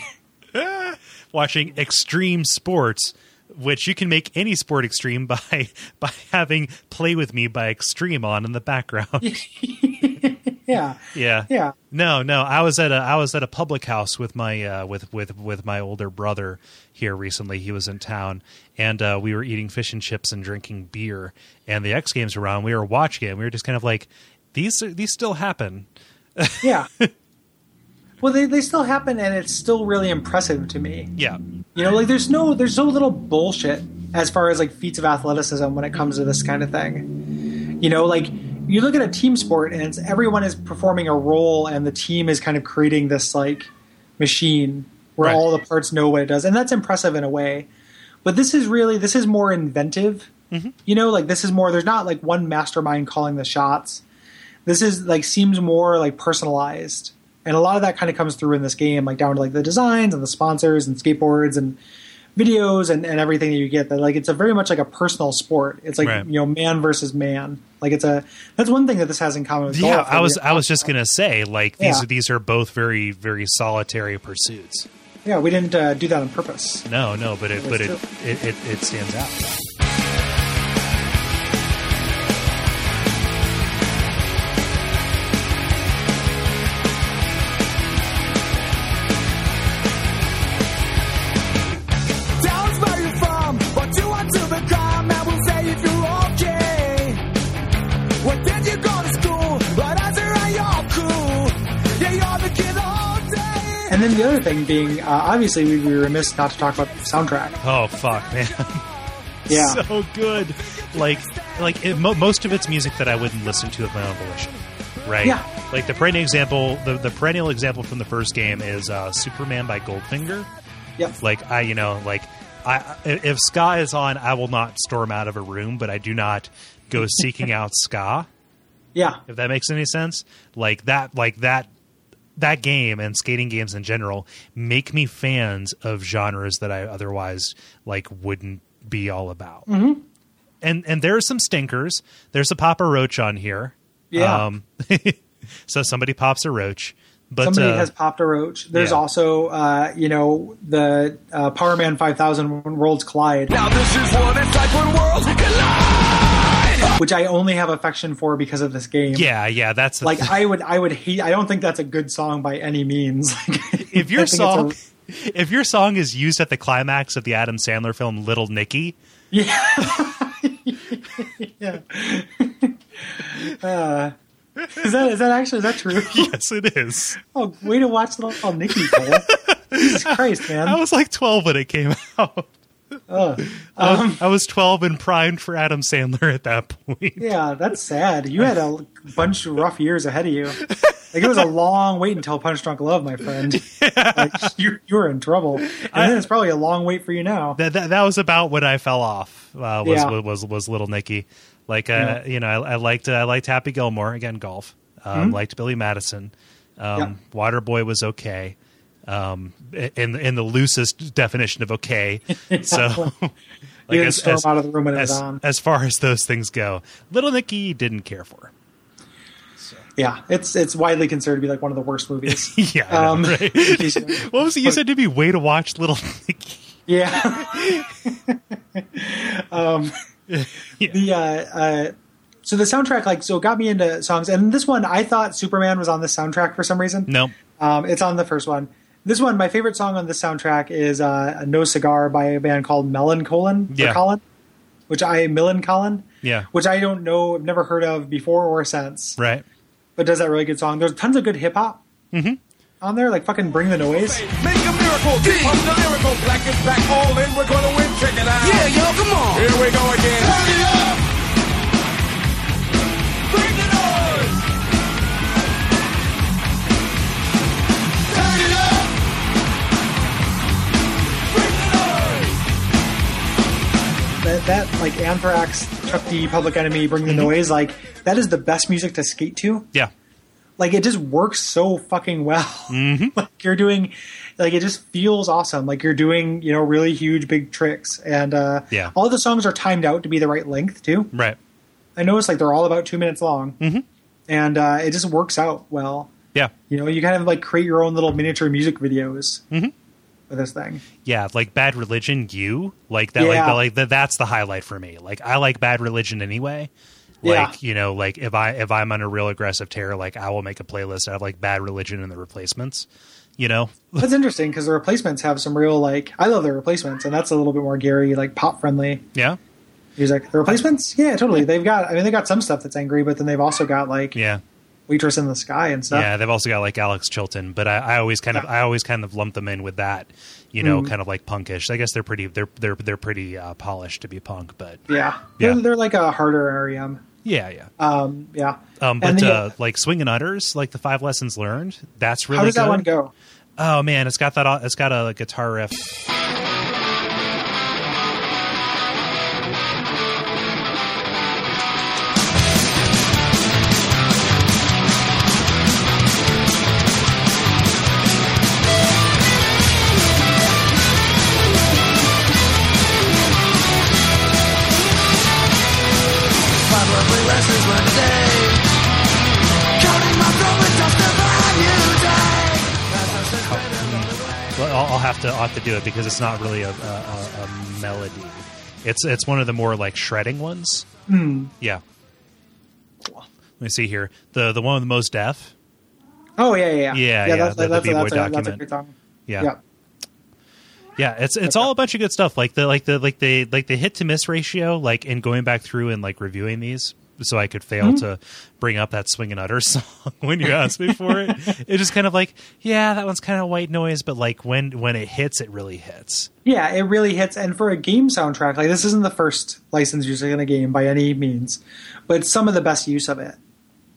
[laughs] watching extreme sports, which you can make any sport extreme by [laughs] by having "Play with Me" by Extreme on in the background. yeah, yeah, yeah. No, no. I was at a I was at a public house with my uh, with with with my older brother here recently. He was in town, and uh, we were eating fish and chips and drinking beer. And the X Games were on. We were watching it. And we were just kind of like, these these still happen. Yeah. well, they, they still happen, and it's still really impressive to me. Yeah, You know, like there's no there's so little bullshit as far as like feats of athleticism when it comes to this kind of thing. You know, like you look at a team sport and it's everyone is performing a role and the team is kind of creating this like machine where Right. all the parts know what it does. And that's impressive in a way. But this is really this is more inventive. Mm-hmm. You know, like this is more there's not like one mastermind calling the shots. This is like seems more like personalized. And a lot of that kind of comes through in this game, like down to like the designs and the sponsors and skateboards and videos and, and everything that you get that like it's a very much like a personal sport it's like Right. you know man versus man like it's a that's one thing that this has in common with yeah. golf I was I was just gonna say like these Yeah. these are both very very solitary pursuits. yeah we didn't uh, do that on purpose No, no, but it but it, it it it stands out. And then the other thing being uh, obviously we'd be remiss not to talk about the soundtrack Oh fuck, man. [laughs] yeah so good. Like, like it, mo- most of it's music that I wouldn't listen to of my own volition, right? Yeah. Like the perennial example, the, the perennial example from the first game is uh, Superman by Goldfinger. yep Like I, you know, like I, if ska is on, I will not storm out of a room, but I do not go seeking [laughs] out ska. yeah If that makes any sense, like that, like that. That game and skating games in general make me fans of genres that I otherwise like wouldn't be all about Mm-hmm. and and there are some stinkers. There's a Papa Roach on here. Yeah. Um, [laughs] so somebody pops a roach, but somebody uh, has popped a roach there's yeah. also uh, you know the uh, Powerman 5000 worlds collide Now this is what it's like when worlds collide. Which i only have affection for because of this game yeah, yeah, that's like thing. i would i would hate i don't think that's a good song by any means [laughs] if your it's a- song if your song is used at the climax of the Adam Sandler film Little Nicky, yeah [laughs] uh, is that is that actually is that true [laughs] yes, it is. oh way to watch little nicky jesus christ man! I was like 12 when it came out. Ugh. I Um, was- I was 12 and primed for Adam Sandler at that point. yeah that's sad you had a bunch of rough years ahead of you like it was a long wait until punch drunk love my friend [laughs] like, you, you were in trouble and then it's probably a long wait for you now that, that that was about when I fell off. Uh, was, Yeah. was was Little Nicky. Like uh, Yeah. you know, I, I liked uh, I liked Happy Gilmore again, golf. Um, Liked Billy Madison. Um, Yeah. Waterboy was okay. Um, in in the loosest definition of okay. [laughs] So, [laughs] like you didn't out of the room when it was as, on as far as those things go, Little Nicky didn't care for. yeah it's it's widely considered to be like one of the worst movies [laughs] yeah, I know, Um, right? what was it? You said to be way to watch Little Nicky. Yeah. um, Yeah. the uh, uh, so the soundtrack like so got me into songs, and this one I thought Superman was on the soundtrack for some reason. No, Um, it's on the first one. This one, my favorite song on the soundtrack is uh, "No Cigar" by a band called Millencolin. Yeah. Colin, which I Millencolin, yeah, which I don't know, I've never heard of before or since, right. but does that really good song. There's tons of good hip hop Mm-hmm. on there, like fucking "Bring the Noise." Make a miracle, keep up the lyrical. Black is back, all in, we're gonna win. Check it out. Yeah, yo, come on. Here we go again. Turn it up. That, that like Anthrax, Chuck D, Public Enemy, Bring the Noise, like that is the best music to skate to. Yeah, Like it just works so fucking well. Mm-hmm. [laughs] like you're doing, like it just feels awesome. Like you're doing, you know, really huge big tricks, and uh, Yeah. all the songs are timed out to be the right length too. right. I noticed like they're all about two minutes long, Mm-hmm. and uh, it just works out well. Yeah. You know, you kind of like create your own little miniature music videos Mm-hmm. With this thing. Yeah, like Bad Religion, you like that. Like, Yeah. the, like the, that's the highlight for me. Like I like Bad Religion anyway. Like Yeah. you know, like if I if I'm on a real aggressive tear, like I will make a playlist out of like Bad Religion and the replacements. You know, [laughs] That's interesting because the replacements have some real like I love the replacements, and that's a little bit more Gary like pop friendly yeah, music. The replacements, yeah, totally. They've got I mean they got some stuff that's angry, but then they've also got like yeah, Waitress in the Sky and stuff. yeah. They've also got like Alex Chilton, but I, I always kind of Yeah. I always kind of lump them in with that. You know, Mhm. kind of like punkish. I guess they're pretty they're they're they're pretty uh, polished to be punk, but Yeah, Yeah. They're, they're like a harder REM. yeah, yeah. Um, yeah. Um, but the- uh, like Swingin' Utters, like the five lessons learned, that's really how does that good. one go? Oh man, it's got that. It's got a guitar riff. Well, I'll, I'll have to I'll to do it because it's not really a, a, a, a melody. It's it's one of the more like shredding ones. Hmm. Yeah. Let me see here. The the one with the most deaf. Oh yeah, yeah, Yeah, yeah, That's, the- the that's, that's, a, that's a document. good song. Yeah. Yeah. Yeah, it's it's all a bunch of good stuff. Like the like the like the like the hit to miss ratio. Like in going back through and like reviewing these, so I could fail Mm-hmm. to bring up that swing and utter [laughs] song when you asked me for it. It's just kind of like, yeah, that one's kind of white noise, but like when when it hits, it really hits. Yeah, it really hits. And for a game soundtrack, like this isn't the first license using in a game by any means, but some of the best use of it.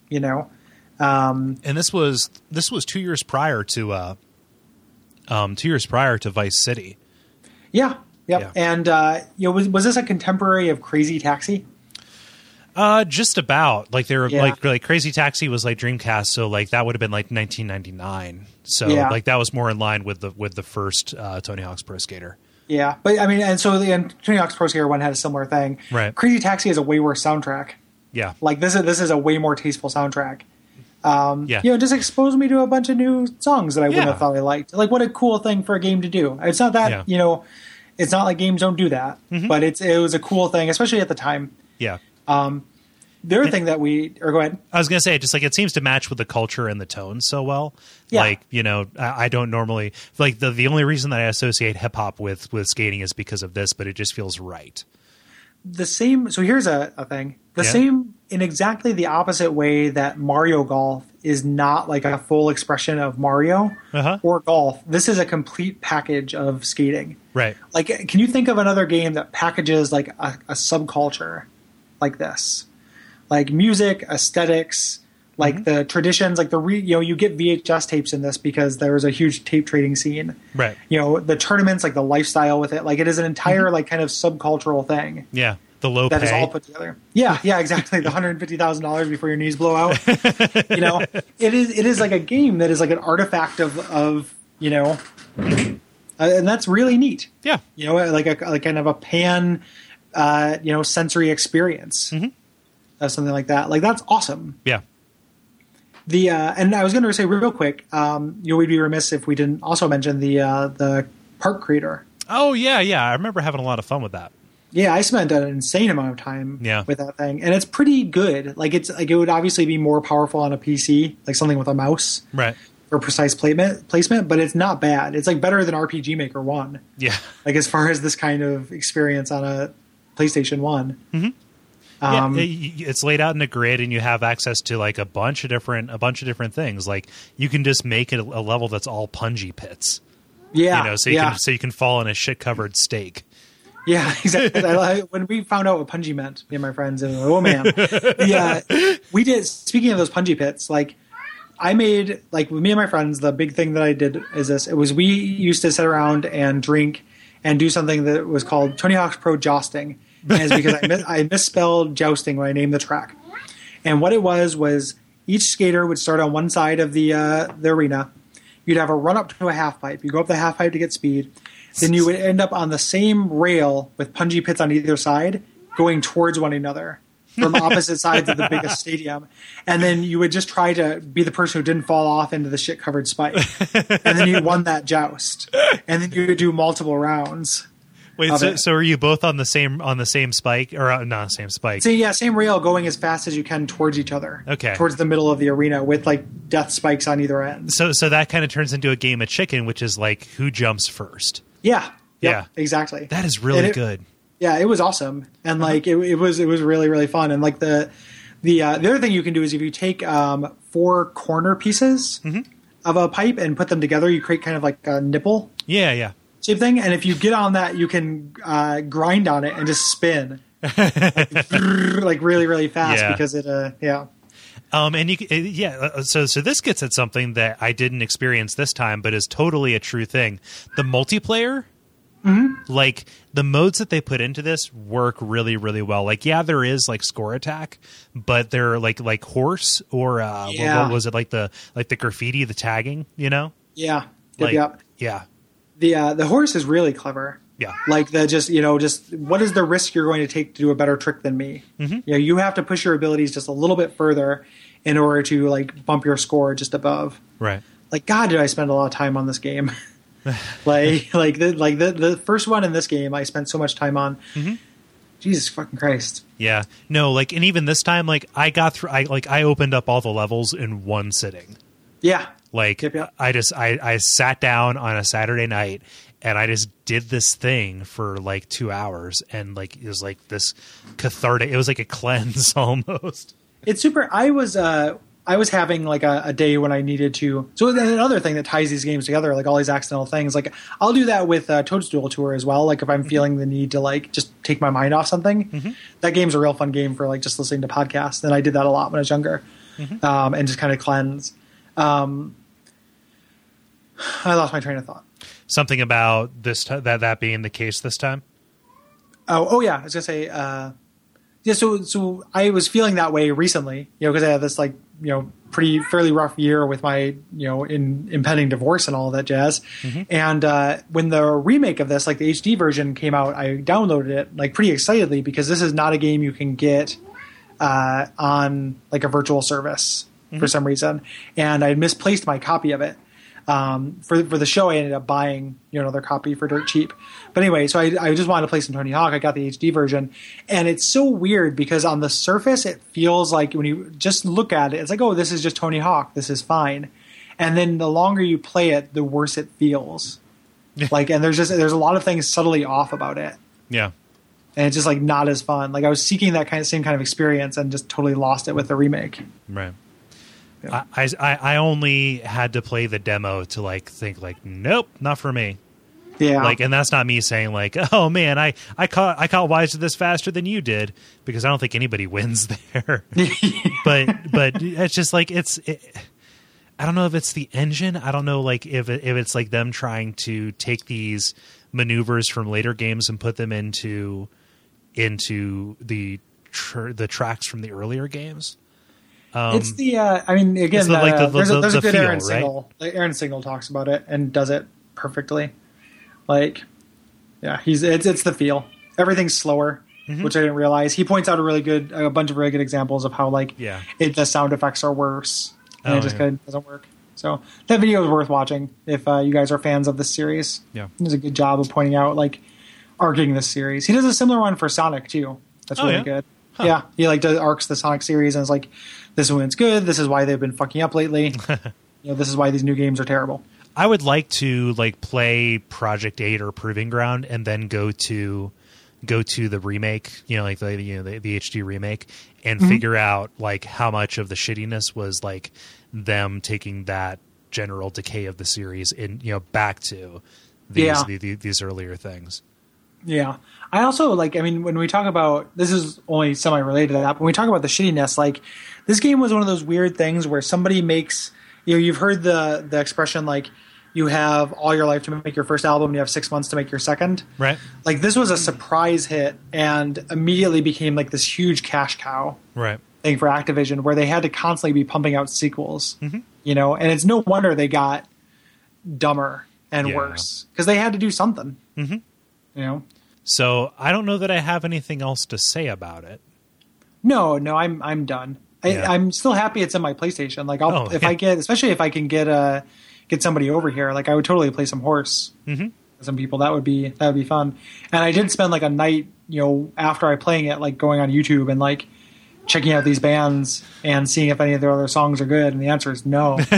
You know, um, and this was this was two years prior to uh um two years prior to vice city yeah, yep. Yeah. And uh, you know, was was this a contemporary of Crazy Taxi? Uh just about like they were Yeah. like like crazy taxi was like dreamcast so like that would have been like 1999 so Yeah. like that was more in line with the with the first uh tony hawk's pro skater Yeah, but I mean, and so the and Tony Hawk's Pro Skater one had a similar thing. Right. Crazy Taxi is a way worse soundtrack. yeah Like this is this is a way more tasteful soundtrack. Um, Yeah. You know, just exposed me to a bunch of new songs that I wouldn't have thought I liked. Like, what a cool thing for a game to do. It's not that Yeah. Mm-hmm. you know, it's not like games don't do that, but it's it was a cool thing, especially at the time. yeah The other thing that we or go ahead. I was gonna say, just like it seems to match with the culture and the tone so well. Yeah. Like you know, I, I don't normally like the the only reason that I associate hip hop with with skating is because of this, but it just feels right. the same so here's a, a thing the Yeah. same in exactly the opposite way that mario golf is not like a full expression of mario Uh-huh. or golf this is a complete package of skating Right. like can you think of another game that packages like a, a subculture like this like music aesthetics like Mm-hmm. the traditions like the re, you know you get vhs tapes in this because there was a huge tape trading scene Right. you know the tournaments like the lifestyle with it like it is an entire like kind of subcultural thing Yeah. The low that is all put together. Yeah, yeah, exactly. The hundred fifty thousand dollars before your knees blow out. you know, [laughs] it is it is like a game that is like an artifact of of you know, uh, and that's really neat. yeah. You know, like a like kind of a pan, uh, you know, sensory experience Mm-hmm. of something like that. Like that's awesome. Yeah. The uh, and I was going to say real quick, um, you know, we'd be remiss if we didn't also mention the uh, the park creator. Oh yeah, yeah. I remember having a lot of fun with that. Yeah, I spent an insane amount of time Yeah. with that thing, and it's pretty good. Like it's like it would obviously be more powerful on a PC, like something with a mouse Right. for precise placement. Placement, but it's not bad. It's like better than RPG Maker One. Yeah. Like as far as this kind of experience on a PlayStation One. Mm-hmm. Um, yeah, it's laid out in a grid, and you have access to like a bunch of different a bunch of different things. Like you can just make it a, a level that's all punji pits. yeah, You know, so you yeah, can so you can fall in a shit covered stake. yeah, [laughs] exactly. I, when we found out what punji meant, me and my friends, and oh man, [laughs] yeah, we did. Speaking of those punji pits, like I made like with me and my friends, the big thing that I did is this. It was we used to sit around and drink and do something that was called Tony Hawk's Pro Jousting. And it's because I, mis- I misspelled jousting when I named the track. And what it was was each skater would start on one side of the uh, the arena. You'd have a run up to a half pipe. You go up the half pipe to get speed. Then you would end up on the same rail with punji pits on either side, going towards one another. from [laughs] opposite sides of the biggest stadium, and then you would just try to be the person who didn't fall off into the shit covered spike, and then you won that joust, and then you would do multiple rounds. Wait, so, so are you both on the same on the same spike or uh, not same spike? See, yeah, same rail going as fast as you can towards each other. Okay. Towards the middle of the arena with like death spikes on either end. So so that kind of turns into a game of chicken, which is like who jumps first. Yeah. Yep, Yeah. Exactly. That is really it- good. Yeah, it was awesome, and Uh-huh. like it, it was it was really really fun, and like the the uh, the other thing you can do is if you take um, four corner pieces Mm-hmm. of a pipe and put them together, you create kind of like a nipple Yeah, yeah. Shape thing, and if you get on that, you can uh, grind on it and just spin like, [laughs] like really really fast Yeah. because it uh yeah Um, and you, uh, yeah. uh, So, so this gets at something that I didn't experience this time, but is totally a true thing. The multiplayer, like the modes that they put into this, work really, really well. Like, yeah, there is like score attack, but they're like like horse or uh, what- Yeah. what, was it like the like the graffiti, the tagging, you know? yeah Like, yep. yeah, the uh, the horse is really clever. yeah, Like the just you know just what is the risk you're going to take to do a better trick than me? Mm-hmm. You know you have to push your abilities just a little bit further in order to like bump your score just above. right. Like God, did I spend a lot of time on this game? [laughs] like like the like the the first one in this game I spent so much time on. Mm-hmm. Jesus fucking Christ! Yeah, no, like, and even this time, like, I got through. I like, I opened up all the levels in one sitting. Yeah, Like Yep, yep. I just I, I sat down on a Saturday night and I just did this thing for like two hours and like it was like this cathartic it was like a [laughs] cleanse almost. it's super. I was uh I was having like a, a day when I needed to. So then another thing that ties these games together, like all these accidental things, like I'll do that with uh, Toadstool Tour as well. Like if I'm feeling the need to like just take my mind off something, that game's a real fun game for like just listening to podcasts. And I did that a lot when I was younger, um, and just kind of cleanse. Um, [sighs] I lost my train of thought. Something about this t- that that being the case this time. Oh, oh yeah. I was gonna say, uh, yeah. So, so I was feeling that way recently, you know, because I had this like, you know, pretty fairly rough year with my, you know, in impending divorce and all that jazz. And uh, when the remake of this, like the HD version, came out, I downloaded it like pretty excitedly because this is not a game you can get uh, on like a virtual service for some reason, and I misplaced my copy of it. Um, for for the show, I ended up buying you know another copy for dirt cheap. But anyway, so I, I just wanted to play some Tony Hawk. I got the HD version, and it's so weird because on the surface it feels like when you just look at it, it's like oh this is just Tony Hawk. This is fine. And then the longer you play it, the worse it feels. like and there's just there's a lot of things subtly off about it Yeah. and it's just like not as fun. Like I was seeking that kind of same kind of experience and just totally lost it with the remake. Right. Yeah. I, I I only had to play the demo to like think like nope not for me. Yeah, like and that's not me saying like [laughs] oh man I I caught I caught wise to this faster than you did because I don't think anybody [laughs] wins there. [laughs] But but it's just like it's it, I don't know if it's the engine. I don't know like if it, if it's like them trying to take these maneuvers from later games and put them into into the tr- the tracks from the earlier games um, it's the. Uh, I mean, again, the- like the- uh, there's, the- a, there's a good feel, Aaron right? Single. Like Errant Signal talks about it and does it perfectly. Like, yeah, he's it's it's the feel. Everything's slower, Mm-hmm. which I didn't realize. He points out a really good, a bunch of really good examples of how like Yeah. it, the sound effects are worse and Oh, it just yeah. kind of doesn't work. So that video is worth watching if uh, you guys are fans of this series. Yeah. he does a good job of pointing out like arcing this series. He does a similar one for Sonic too. That's Oh, really yeah? good. Yeah, he like does arcs the Sonic series and is like, this one's good. This is why they've been fucking up lately. [laughs] you know, this is why these new games are terrible. I would like to like play Project Eight or Proving Ground and then go to go to the remake, you know, like the you know the, the HD remake, and Mm-hmm. figure out like how much of the shittiness was like them taking that general decay of the series and you know back to these Yeah. the, the, these earlier things. Yeah. I also like I mean when we talk about this is only semi related to that, but when we talk about the shittiness, like this game was one of those weird things where somebody makes you know, you've heard the the expression like you have all your life to make your first album, you have six months to make your second. Right. Like this was a surprise hit and immediately became like this huge cash cow Right. thing for Activision where they had to constantly be pumping out sequels. You know, and it's no wonder they got dumber and Yeah. worse because they had to do something. Mm-hmm. You know, So I don't know that I have anything else to say about it. No, no, I'm I'm done. I, Yeah. I'm still happy it's in my PlayStation. Like I'll Oh, if yeah. I get, especially if I can get uh get somebody over here. Like I would totally play some horse. Mm-hmm. Some people that would be that would be fun. And I did spend like a night, you know, after I playing it, like going on YouTube and like checking out these bands and seeing if any of their other songs are good. And the answer is no, [laughs]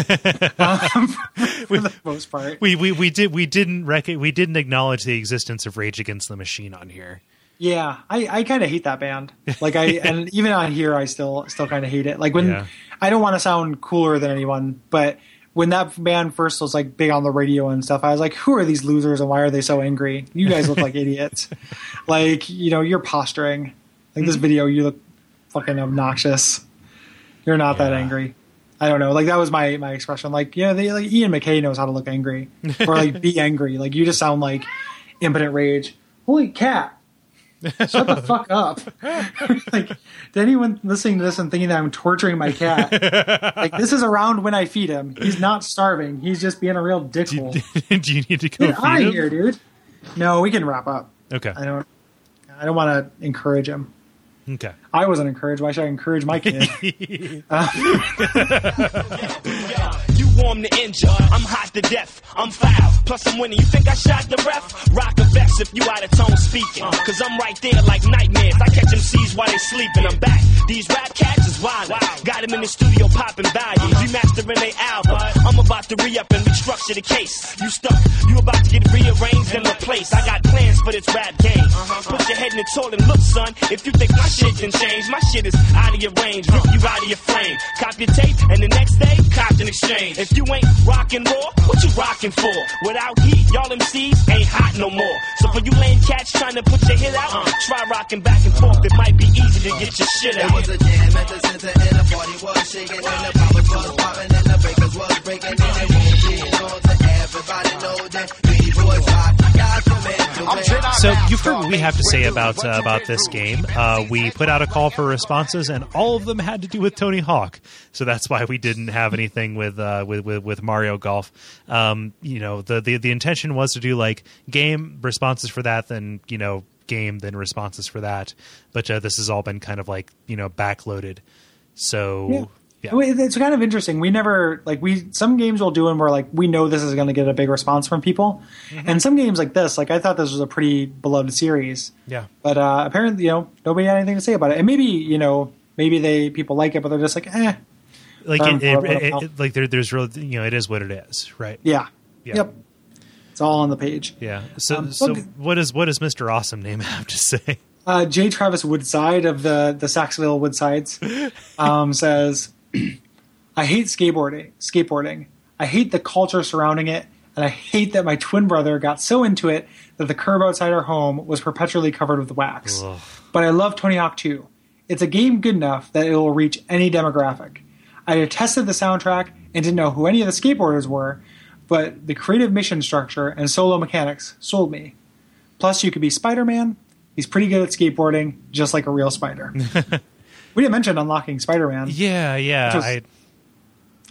um, [laughs] for the most part. We we we did we didn't rec- we didn't acknowledge the existence of Rage Against the Machine on here. Yeah, I, I kind of hate that band. Like I and [laughs] even on here, I still still kind of hate it. Like when Yeah. I don't want to sound cooler than anyone, but when that band first was like big on the radio and stuff, I was like, who are these losers and why are they so angry? You guys look like idiots. Like you know, you're posturing. Like this video, you look fucking obnoxious. You're not that angry. I don't know. Like that was my my expression. Like yeah, they like Ian MacKaye knows how to look angry [laughs] or like be angry. Like you just sound like impotent rage. Holy cat! Shut the fuck up. [laughs] like, to anyone listening to this and thinking that I'm torturing my cat, [laughs] like, this is around when I feed him. He's not starving. He's just being a real dickhole. do you need to go Get feed out of here, dude. No, we can wrap up. Okay. I don't. I don't want to encourage him. Okay. I wasn't encouraged. Why should I encourage my kid? You [laughs] uh, [laughs] warm to injure, I'm hot to death, I'm foul. Plus I'm winning. You think I shot the ref? Rock a vest if you out of tone speaking. Uh. Cause I'm right there like nightmares. I catch MCs while they sleeping. I'm back. These rap cats is wild. Got them in the studio popping volumes. Uh-huh. Remastering they album. I'm about to re-up and restructure the case. You stuck. You about to get rearranged and replaced. I got plans for this rap game. Uh-huh. Put your head in the toilet and look, son. If you think my shit can change, my shit is out of your range. Rip you out of your frame. Cop your tape and the next day, cop an exchange. If you ain't rockin' raw, what you rockin' for? Without heat, y'all MCs ain't hot no more. So for you lame cats trying to put your hit out, uh, try rockin' back and forth. It might be easy to get your shit out. It was a jam at the center and the party was shaking and the poppers was popping and the breakers was breaking and So you've heard what we have to say about uh, about this game. Uh, we put out a call for responses, and all of them had to do with Tony Hawk. So that's why we didn't have anything with uh, with, with with Mario Golf. Um, you know, the, the the intention was to do like game responses for that, then you know game, then responses for that. But uh, this has all been kind of like you know backloaded. So yeah, Well, It's kind of interesting. We never like we some games we'll do and we're like we know this is going to get a big response from people, Mm-hmm. and some games like this, like I thought this was a pretty beloved series. yeah. But uh, apparently, you know, nobody had anything to say about it, and maybe you know, maybe they people like it, but they're just like, eh, Like it, it, it- it- like there, there's really you know it is what it is, right? yeah, Yeah. yep, it's all on the page. Yeah. So Um, so look- what does what does Mr. Awesome name [laughs] have to say? Uh, J. Travis Woodside of the the Saxville Woodsides [laughs] um, says, [clears throat] "I hate skateboarding. Skateboarding. I hate the culture surrounding it, and I hate that my twin brother got so into it that the curb outside our home was perpetually covered with wax. Ugh. But I love Tony Hawk 2. It's a game good enough that it will reach any demographic. I detested the soundtrack and didn't know who any of the skateboarders were, but the creative mission structure and solo mechanics sold me. Plus, you could be Spider Man. He's pretty good at skateboarding, just like a real spider. [laughs] we didn't mention unlocking Spider Man. Yeah, yeah. I,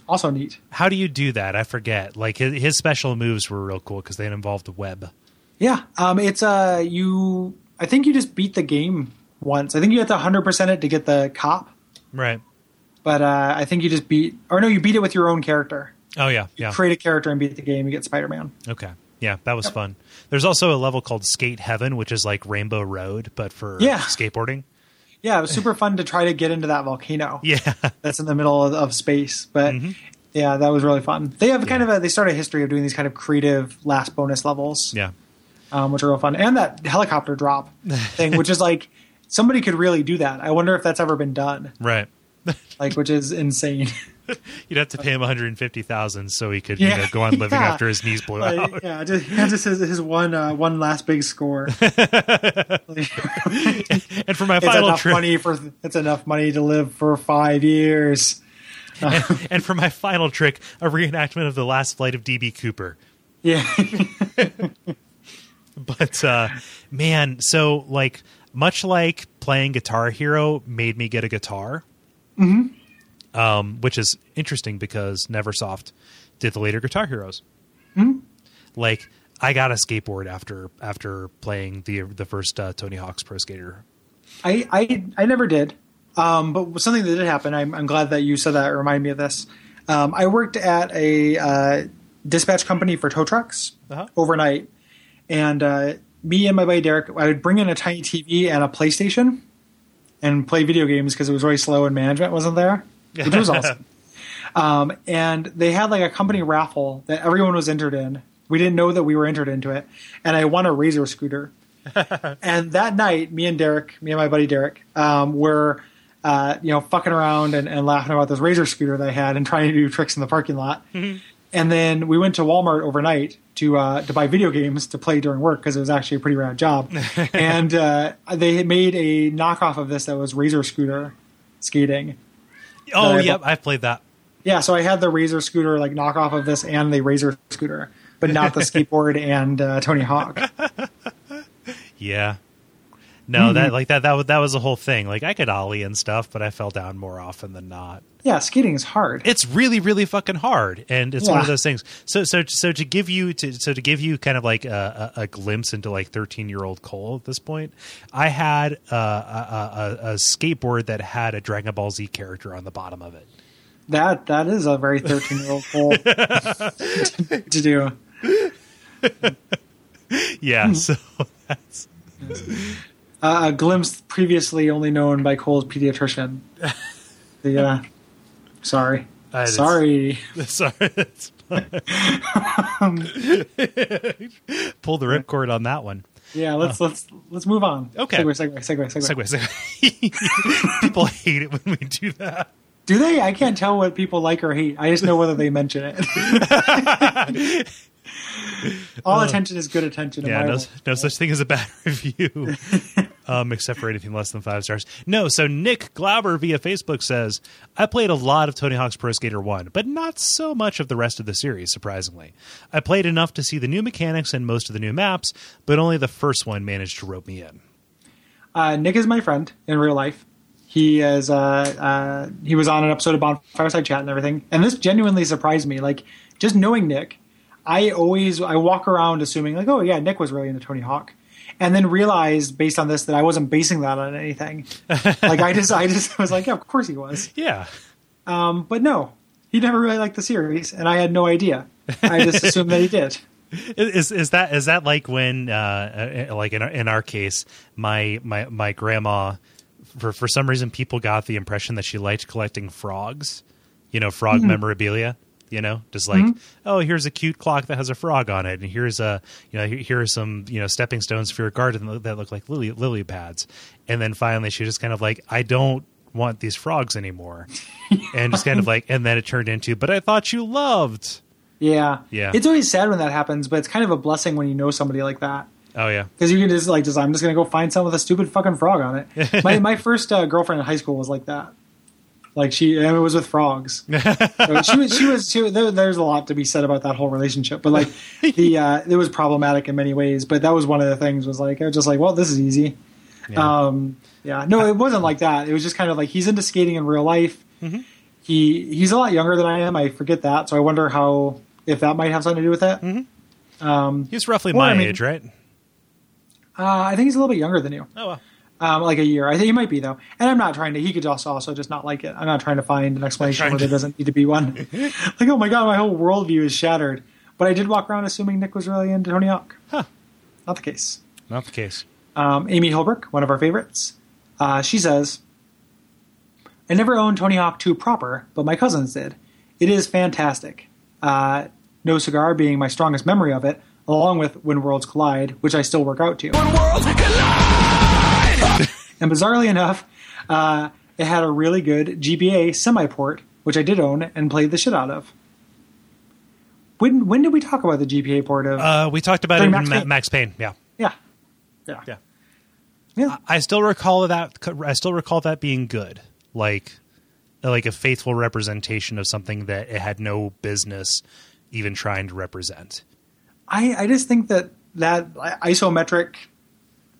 Also neat. how do you do that? I forget. Like his, his special moves were real cool because they involved the web. Yeah, um, it's uh, you. I think you just beat the game once. I think you have to hundred percent it to get the cop, Right. but uh, I think you just beat, or no, you beat it with your own character. Oh yeah, yeah. Create a character and beat the game. You get Spider Man. Okay. Yeah, that was fun. There's also a level called Skate Heaven, which is like Rainbow Road, but for Yeah. skateboarding. Yeah, it was super fun to try to get into that volcano. [laughs] Yeah. that's in the middle of, of space. But Mm-hmm. yeah, that was really fun. They have kind of a they start a history of doing these kind of creative last bonus levels, yeah. um, which are real fun. And that helicopter drop [laughs] thing, which is like somebody could really do that. I wonder if that's ever been done. Right. Like, which is insane. [laughs] [laughs] You'd have to pay him 150,000 so he could you know, go on living [laughs] Yeah. after his knees blew Like, out. yeah, just, yeah, just his, his one uh, one last big score. [laughs] And for my It's final trick, money for it's enough money to live for five years. and for my final trick, a reenactment of the last flight of DB Cooper. Yeah, But uh, man, so like much like playing Guitar Hero made me get a guitar, mm-hmm. Um, which is interesting because NeverSoft did the later Guitar Heroes. Mm-hmm. Like I got a skateboard after after playing the the first uh, Tony Hawk's Pro Skater. I, I I never did. Um, but something that did happen, I'm, I'm glad that you said that. It reminded me of this. Um, I worked at a uh, dispatch company for tow trucks Uh-huh. overnight, and uh, me and my buddy Derek, I would bring in a tiny TV and a PlayStation and play video games because it was really slow and management wasn't there, which was awesome. [laughs] Um, and they had like a company raffle that everyone was entered in. We didn't know that we were entered into it, and I won a Razor scooter. [laughs] and that night, me and Derek, me and my buddy Derek, um, were uh, you know fucking around and, and laughing about this Razor scooter that I had and trying to do tricks in the parking lot. And then we went to Walmart overnight to uh, to buy video games to play during work because it was actually a pretty rad job. [laughs] and uh, they had made a knockoff of this that was Razor scooter skating. Oh, yep, I've played that. Yeah, so I had the Razor scooter like knockoff of this and the Razor scooter, but not the [laughs] skateboard and uh, Tony Hawk. [laughs] Yeah. No, that like that that was that was the whole thing. Like I could ollie and stuff, but I fell down more often than not. Yeah, skating is hard. It's really really fucking hard, and it's one of those things. So so so to give you to so to give you kind of like a, a, a glimpse into like thirteen year old Kole at this point, I had uh, a, a, a, a skateboard that had a Dragon Ball Z character on the bottom of it. That that is a very thirteen year old Kole [laughs] [laughs] to, to do. Yeah, so that's Uh, a glimpse previously only known by Kole's pediatrician. [laughs] The uh, sorry, Uh, it's- sorry. [laughs] sorry. [laughs] Pull the ripcord on that one. Yeah, let's let's let's move on. Okay. segue, segue, segue, segue. Segue, segue. [laughs] People hate it when we do that. Do they? I can't tell what people like or hate. I just know whether they mention it. All attention is good attention. Yeah, no, no such thing as a bad review, um, except for anything less than five stars. No, so Nick Glauber via Facebook says, I played a lot of Tony Hawk's Pro Skater 1, but not so much of the rest of the series, surprisingly. I played enough to see the new mechanics and most of the new maps, but only the first one managed to rope me in. Uh, Nick is my friend in real life. He is. Uh, uh, he was on an episode of Bonfireside Chat and everything, and this genuinely surprised me. Like just knowing Nick, I always I walk around assuming like, oh yeah, Nick was really into Tony Hawk, and then realized based on this that I wasn't basing that on anything. [laughs] like I just I just was like, yeah, of course he was, Yeah. um, but no, he never really liked the series, and I had no idea. I just assumed that he did. [laughs] Is is that is that like when uh, uh, like in our, in our case my my my grandma for for some reason people got the impression that she liked collecting frogs, you know, frog memorabilia, you know, just like oh here's a cute clock that has a frog on it, and here's a you know here, here are some you know stepping stones for your garden that look like lily lily pads, and then finally she just kind of like I don't want these frogs anymore, [laughs] and just kind of like and then it turned into but I thought you loved. Yeah, Yeah. It's always sad when that happens, but it's kind of a blessing when you know somebody like that. Oh yeah. Because you can just like just I'm just gonna go find some with a stupid fucking frog on it. [laughs] my my first uh, girlfriend in high school was like that. Like she, and it was with frogs. [laughs] So she was, she was, she was there, there's a lot to be said about that whole relationship, but like [laughs] the, uh, it was problematic in many ways. But that was one of the things. Was like I was just like, well, this is easy. Yeah. Um, yeah, no, it wasn't like that. It was just kind of like he's into skating in real life. He he's a lot younger than I am. I forget that, so I wonder how if that might have something to do with it. Um, He's roughly Well, my I mean- age, right? uh, I think he's a little bit younger than you. Oh well. Um, like a year. I think he might be though, and I'm not trying to. He could also also just not like it. I'm not trying to find an explanation where there doesn't need to be one. [laughs] like, oh my god, my whole worldview is shattered. But I did walk around assuming Nick was really into Tony Hawk. Huh. Not the case. Not the case. Um, Amy Hilbrook, one of our favorites, uh, she says, "I never owned Tony Hawk 2 proper, but my cousins did. It is fantastic. Uh, no Cigar being my strongest memory of it, along with When Worlds Collide, which I still work out to. And bizarrely enough, uh, it had a really good GBA semi port, which I did own and played the shit out of. When when did we talk about the GBA port of? Uh, we talked about it in Max Ma- Payne. Max Payne. Yeah, yeah, yeah, yeah. yeah. I still recall that. I still recall that being good, like like a faithful representation of something that it had no business even trying to represent. I I just think that that isometric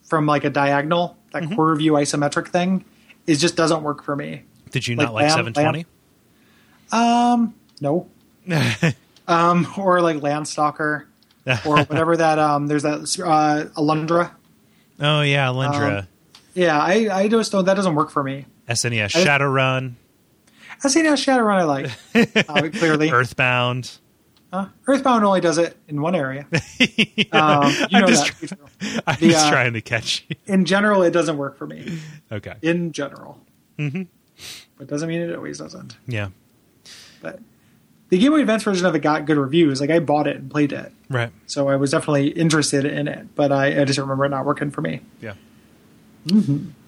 from like a diagonal, that Mm-hmm. quarter view isometric thing, is just doesn't work for me. Did you Like not like seven twenty? No. [laughs] um, or like Landstalker, or [laughs] whatever that. Um, there's that uh, Alundra. Oh yeah, Lindra. Um, Yeah, I, I just don't. That doesn't work for me. SNES Shadowrun, SNES Shadowrun I like. [laughs] uh, clearly, Earthbound. Uh, Earthbound only does it in one area. [laughs] um, you know I'm just, that. true. [laughs] I'm The, just uh, trying to catch you. In general, it doesn't work for me. Okay. In general, mm-hmm. but doesn't mean it always doesn't. Yeah. But the Game Boy Advance version of it got good reviews. Like I bought it and played it, Right. so I was definitely interested in it. But I, I just remember it not working for me. Yeah.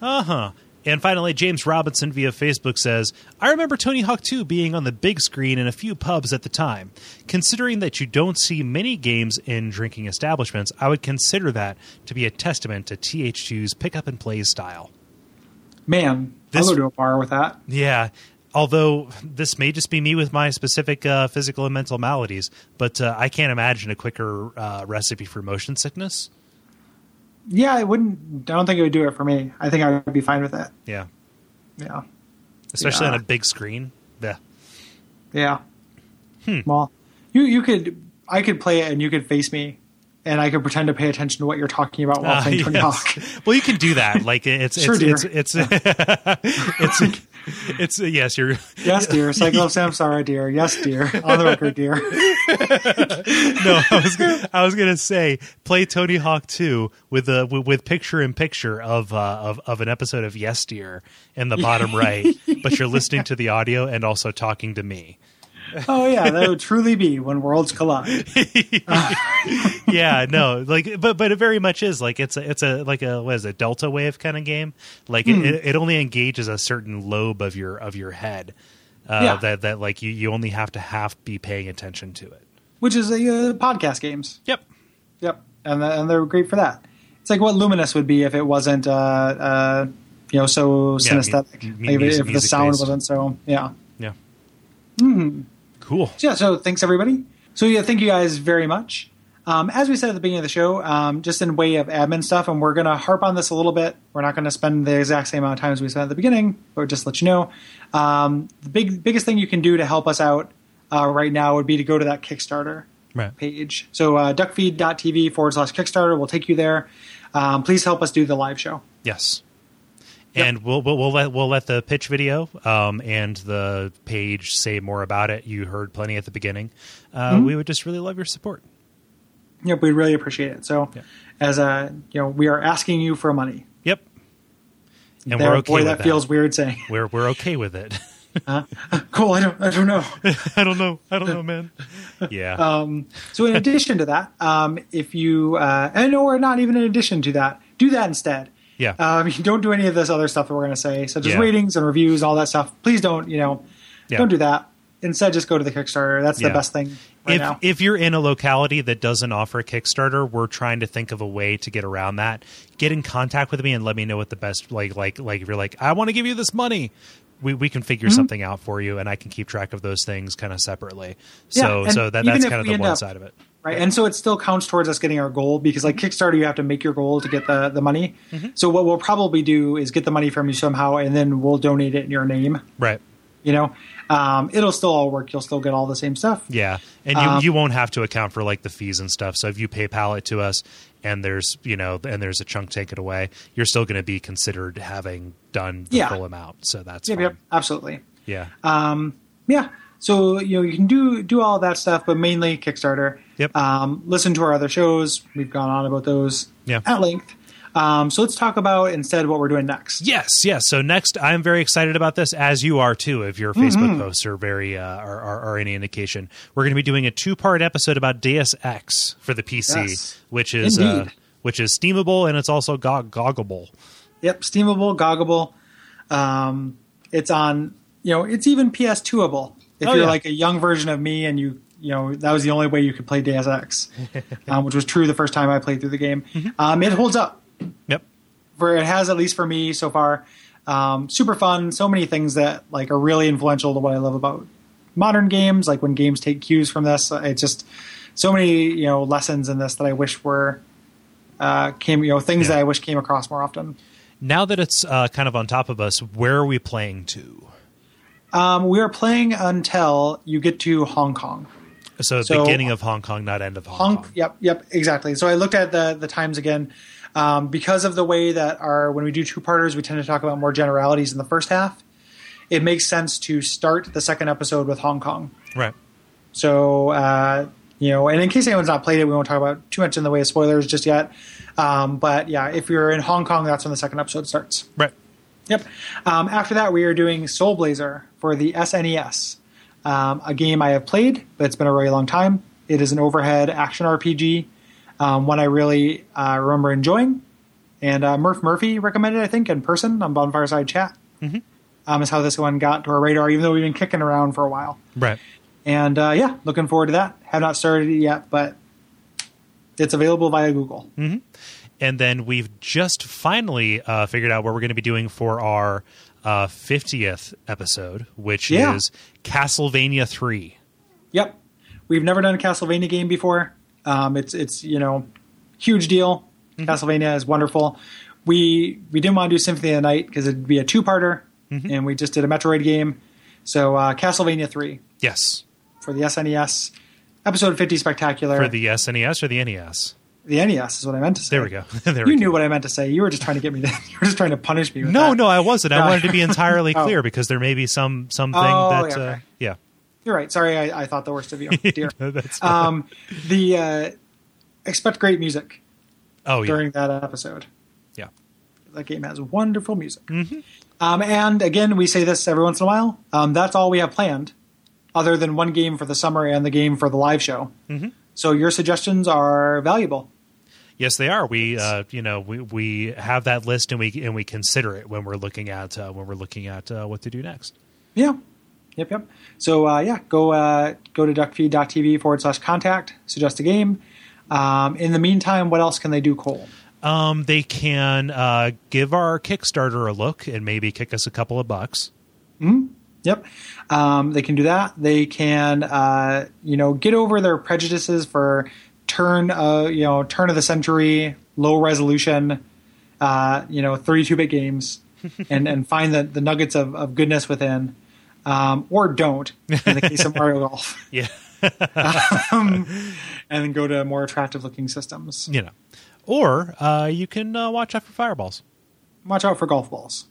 Uh huh. And finally, James Robinson via Facebook says, I remember Tony Hawk 2 being on the big screen in a few pubs at the time. Considering that you don't see many games in drinking establishments, I would consider that to be a testament to TH2's pick up and play style. Man, This- I'll go to a bar with that. Yeah. Although this may just be me with my specific uh, physical and mental maladies, but uh, I can't imagine a quicker uh, recipe for motion sickness. Yeah, I wouldn't. I don't think it would do it for me. I think I would be fine with it. Yeah. Yeah, Especially Yeah. on a big screen. Yeah. yeah. Hmm. Well, you you could I could play it and you could face me, and I could pretend to pay attention to what you're talking about while Uh, playing Tony yes. Hawk. [laughs] Well, you can do that. Like it's Sure, it's, dear. it's it's it's [laughs] it's yes, you're [laughs] Yes, dear. Cyclops, I'm sorry, dear. Yes, dear. On the record, dear. no. I was I was gonna say play Tony Hawk two with a with, with picture in picture of uh, of of an episode of Yes Dear in the bottom right, but you're listening to the audio and also talking to me. Oh yeah, that would truly be when worlds collide. [laughs] yeah, no, like, but but it very much is like it's a it's a like a what is it delta wave kind of game. Like Hmm. it, it only engages a certain lobe of your of your head. Uh, Yeah. That that like you you only have to half be paying attention to it. Which is a uh, podcast games. Yep. Yep, and th- and they're great for that. It's like what Lumines would be if it wasn't, uh, uh, you know, so Yeah, mu- synesthetic. mu- Like, if- music- if the sound based. wasn't so, yeah. Yeah. Mm-hmm. Cool. So, yeah, so thanks everybody. So yeah, thank you guys very much. Um, as we said at the beginning of the show, um, just in way of admin stuff, and we're going to harp on this a little bit. We're not going to spend the exact same amount of time as we spent at the beginning, but just let you know. Um, the big biggest thing you can do to help us out uh, right now would be to go to that Kickstarter Right. page. So uh, duckfeed.tv forward slash Kickstarter will take you there. Um, please help us do the live show. Yes. And we'll, we'll we'll let we'll let the pitch video um, and the page say more about it. You heard plenty at the beginning. Uh, Mm-hmm. We would just really love your support. Yep, we really appreciate it. So, as a you know, we are asking you for money. Yep. And There- we're okay boy, with that that. feels weird saying. [laughs] We're we're okay with it. [laughs] cool. I don't. I don't know. [laughs] I don't know. I don't know, man. Yeah. Um, so in addition to that, um, if you uh, and or not even in addition to that, do that instead. Yeah. Um, [laughs] don't do any of this other stuff that we're going to say, such as Yeah. ratings and reviews, all that stuff. Please don't. You know, Yeah. don't do that. Instead, just go to the Kickstarter. That's Yeah. the best thing right if now. if you're in a locality that doesn't offer a Kickstarter, we're trying to think of a way to get around that. Get in contact with me and let me know what the best like like like if you're like I want to give you this money. We, we can Mm-hmm. figure something out for you, and I can keep track of those things kind of separately. Yeah, So, so that that's kind of the one up- side of it. Right? And so it still counts towards us getting our goal because, like Kickstarter, you have to make your goal to get the the money. Mm-hmm. So what we'll probably do is get the money from you somehow, and then we'll donate it in your name. Right. You know, um, it'll still all work. You'll still get all the same stuff. Yeah, and you Um, you won't have to account for like the fees and stuff. So if you PayPal it to us, and there's you know and there's a chunk taken away, you're still going to be considered having done the Yeah. full amount. So that's Yep, fine. yep, absolutely. Yeah. Um, Yeah. So you know you can do do all that stuff, but mainly Kickstarter. Yep. Um, listen to our other shows. We've gone on about those Yeah. at length. Um, so let's talk about instead what we're doing next. Yes, yes. So next, I'm very excited about this, as you are too. If your Mm-hmm. Facebook posts are very uh, are, are, are any indication, we're going to be doing a two part episode about Deus Ex for the PC, Yes. which is uh, which is steamable and it's also go- goggable. Yep, steamable, goggable. Um, it's on. You know, it's even PS2able. If Oh, you're yeah. like a young version of me, and you, you know, that was the only way you could play Deus Ex, [laughs] um, which was true the first time I played through the game. Mm-hmm. Um, it holds up. Yep. for it has at least for me so far. Um, super fun. So many things that like are really influential to what I love about modern games. Like when games take cues from this, it's just so many you know lessons in this that I wish were uh, came you know things Yeah. that I wish came across more often. Now that it's uh, kind of on top of us, where are we playing to? Um, we are playing until you get to Hong Kong. So, So- beginning of Hong Kong, not end of Hong, Hong, Kong. yep, yep, exactly. So I looked at the the times again. um, because of the way that our when we do two parters, we tend to talk about more generalities in the first half. It makes sense to start the second episode with Hong Kong. Right. So, uh, you know, and in case anyone's not played it, we won't talk about too much in the way of spoilers just yet. Um, but yeah, if you're in Hong Kong, that's when the second episode starts. Right. Yep. Um, after that, we are doing Soul Blazer for the SNES, um, a game I have played, but it's been a really long time. It is an overhead action RPG, um, one I really uh, remember enjoying. And uh, Murph Murphy recommended, I think, in person on Bonfireside Chat. Mm-hmm. Um, is how this one got to our radar, even though we've been kicking around for a while. Right. And uh, yeah, looking forward to that. Have not started it yet, but it's available via Google. And then we've just finally uh, figured out what we're going to be doing for our uh, 50th episode, which Yeah. is Castlevania 3. Yep, we've never done a Castlevania game before. Um, it's it's you know huge deal. Castlevania is wonderful. We we didn't want to do Symphony of the Night because it'd be a two parter, and we just did a Metroid game. So uh, Castlevania three Yes. for the SNES, episode fifty spectacular. For the SNES or the NES? The NES is what I meant to say. There we go. [laughs] there You we knew go. what I meant to say. You were just trying to get me. To, [laughs] you were just trying to punish me. No, that. no, I wasn't. I wanted to be [laughs] entirely Oh. clear because there may be some something Oh, that, yeah, uh, yeah. You're right. Sorry, I, I thought the worst of you, dear. That's um, the uh, expect great music oh, yeah. during that episode. yeah. That game has wonderful music. Um, and again, we say this every once in a while. Um, that's all we have planned, other than one game for the summer and the game for the live show. So your suggestions are valuable. Yes, they are. We, uh, you know, we, we have that list and we and we consider it when we're looking at uh, when we're looking at uh, what to do next. Yeah. Yep, yep. So uh, yeah, go uh, go to duckfeed.tv forward slash contact, suggest a game. Um, in the meantime, what else can they do, Kole? Um, they can uh, give our Kickstarter a look and maybe kick us a couple of bucks. Yep. Um, they can do that. They can, uh, you know, get over their prejudices for turn, uh, you know, turn of the century, low resolution, uh, you know, 32-bit games, [laughs] and and find the, the nuggets of, of goodness within, um, or don't. In the case of Mario [laughs] Golf, Yeah, [laughs] um, and then go to more attractive-looking systems. you know, or uh, you can uh, watch out for fireballs. Watch out for golf balls.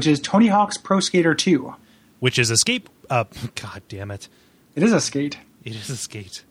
Which is Tony Hawk's Pro Skater 2. Which is escape. Uh, [laughs] God damn it! It is a skate. It is a skate.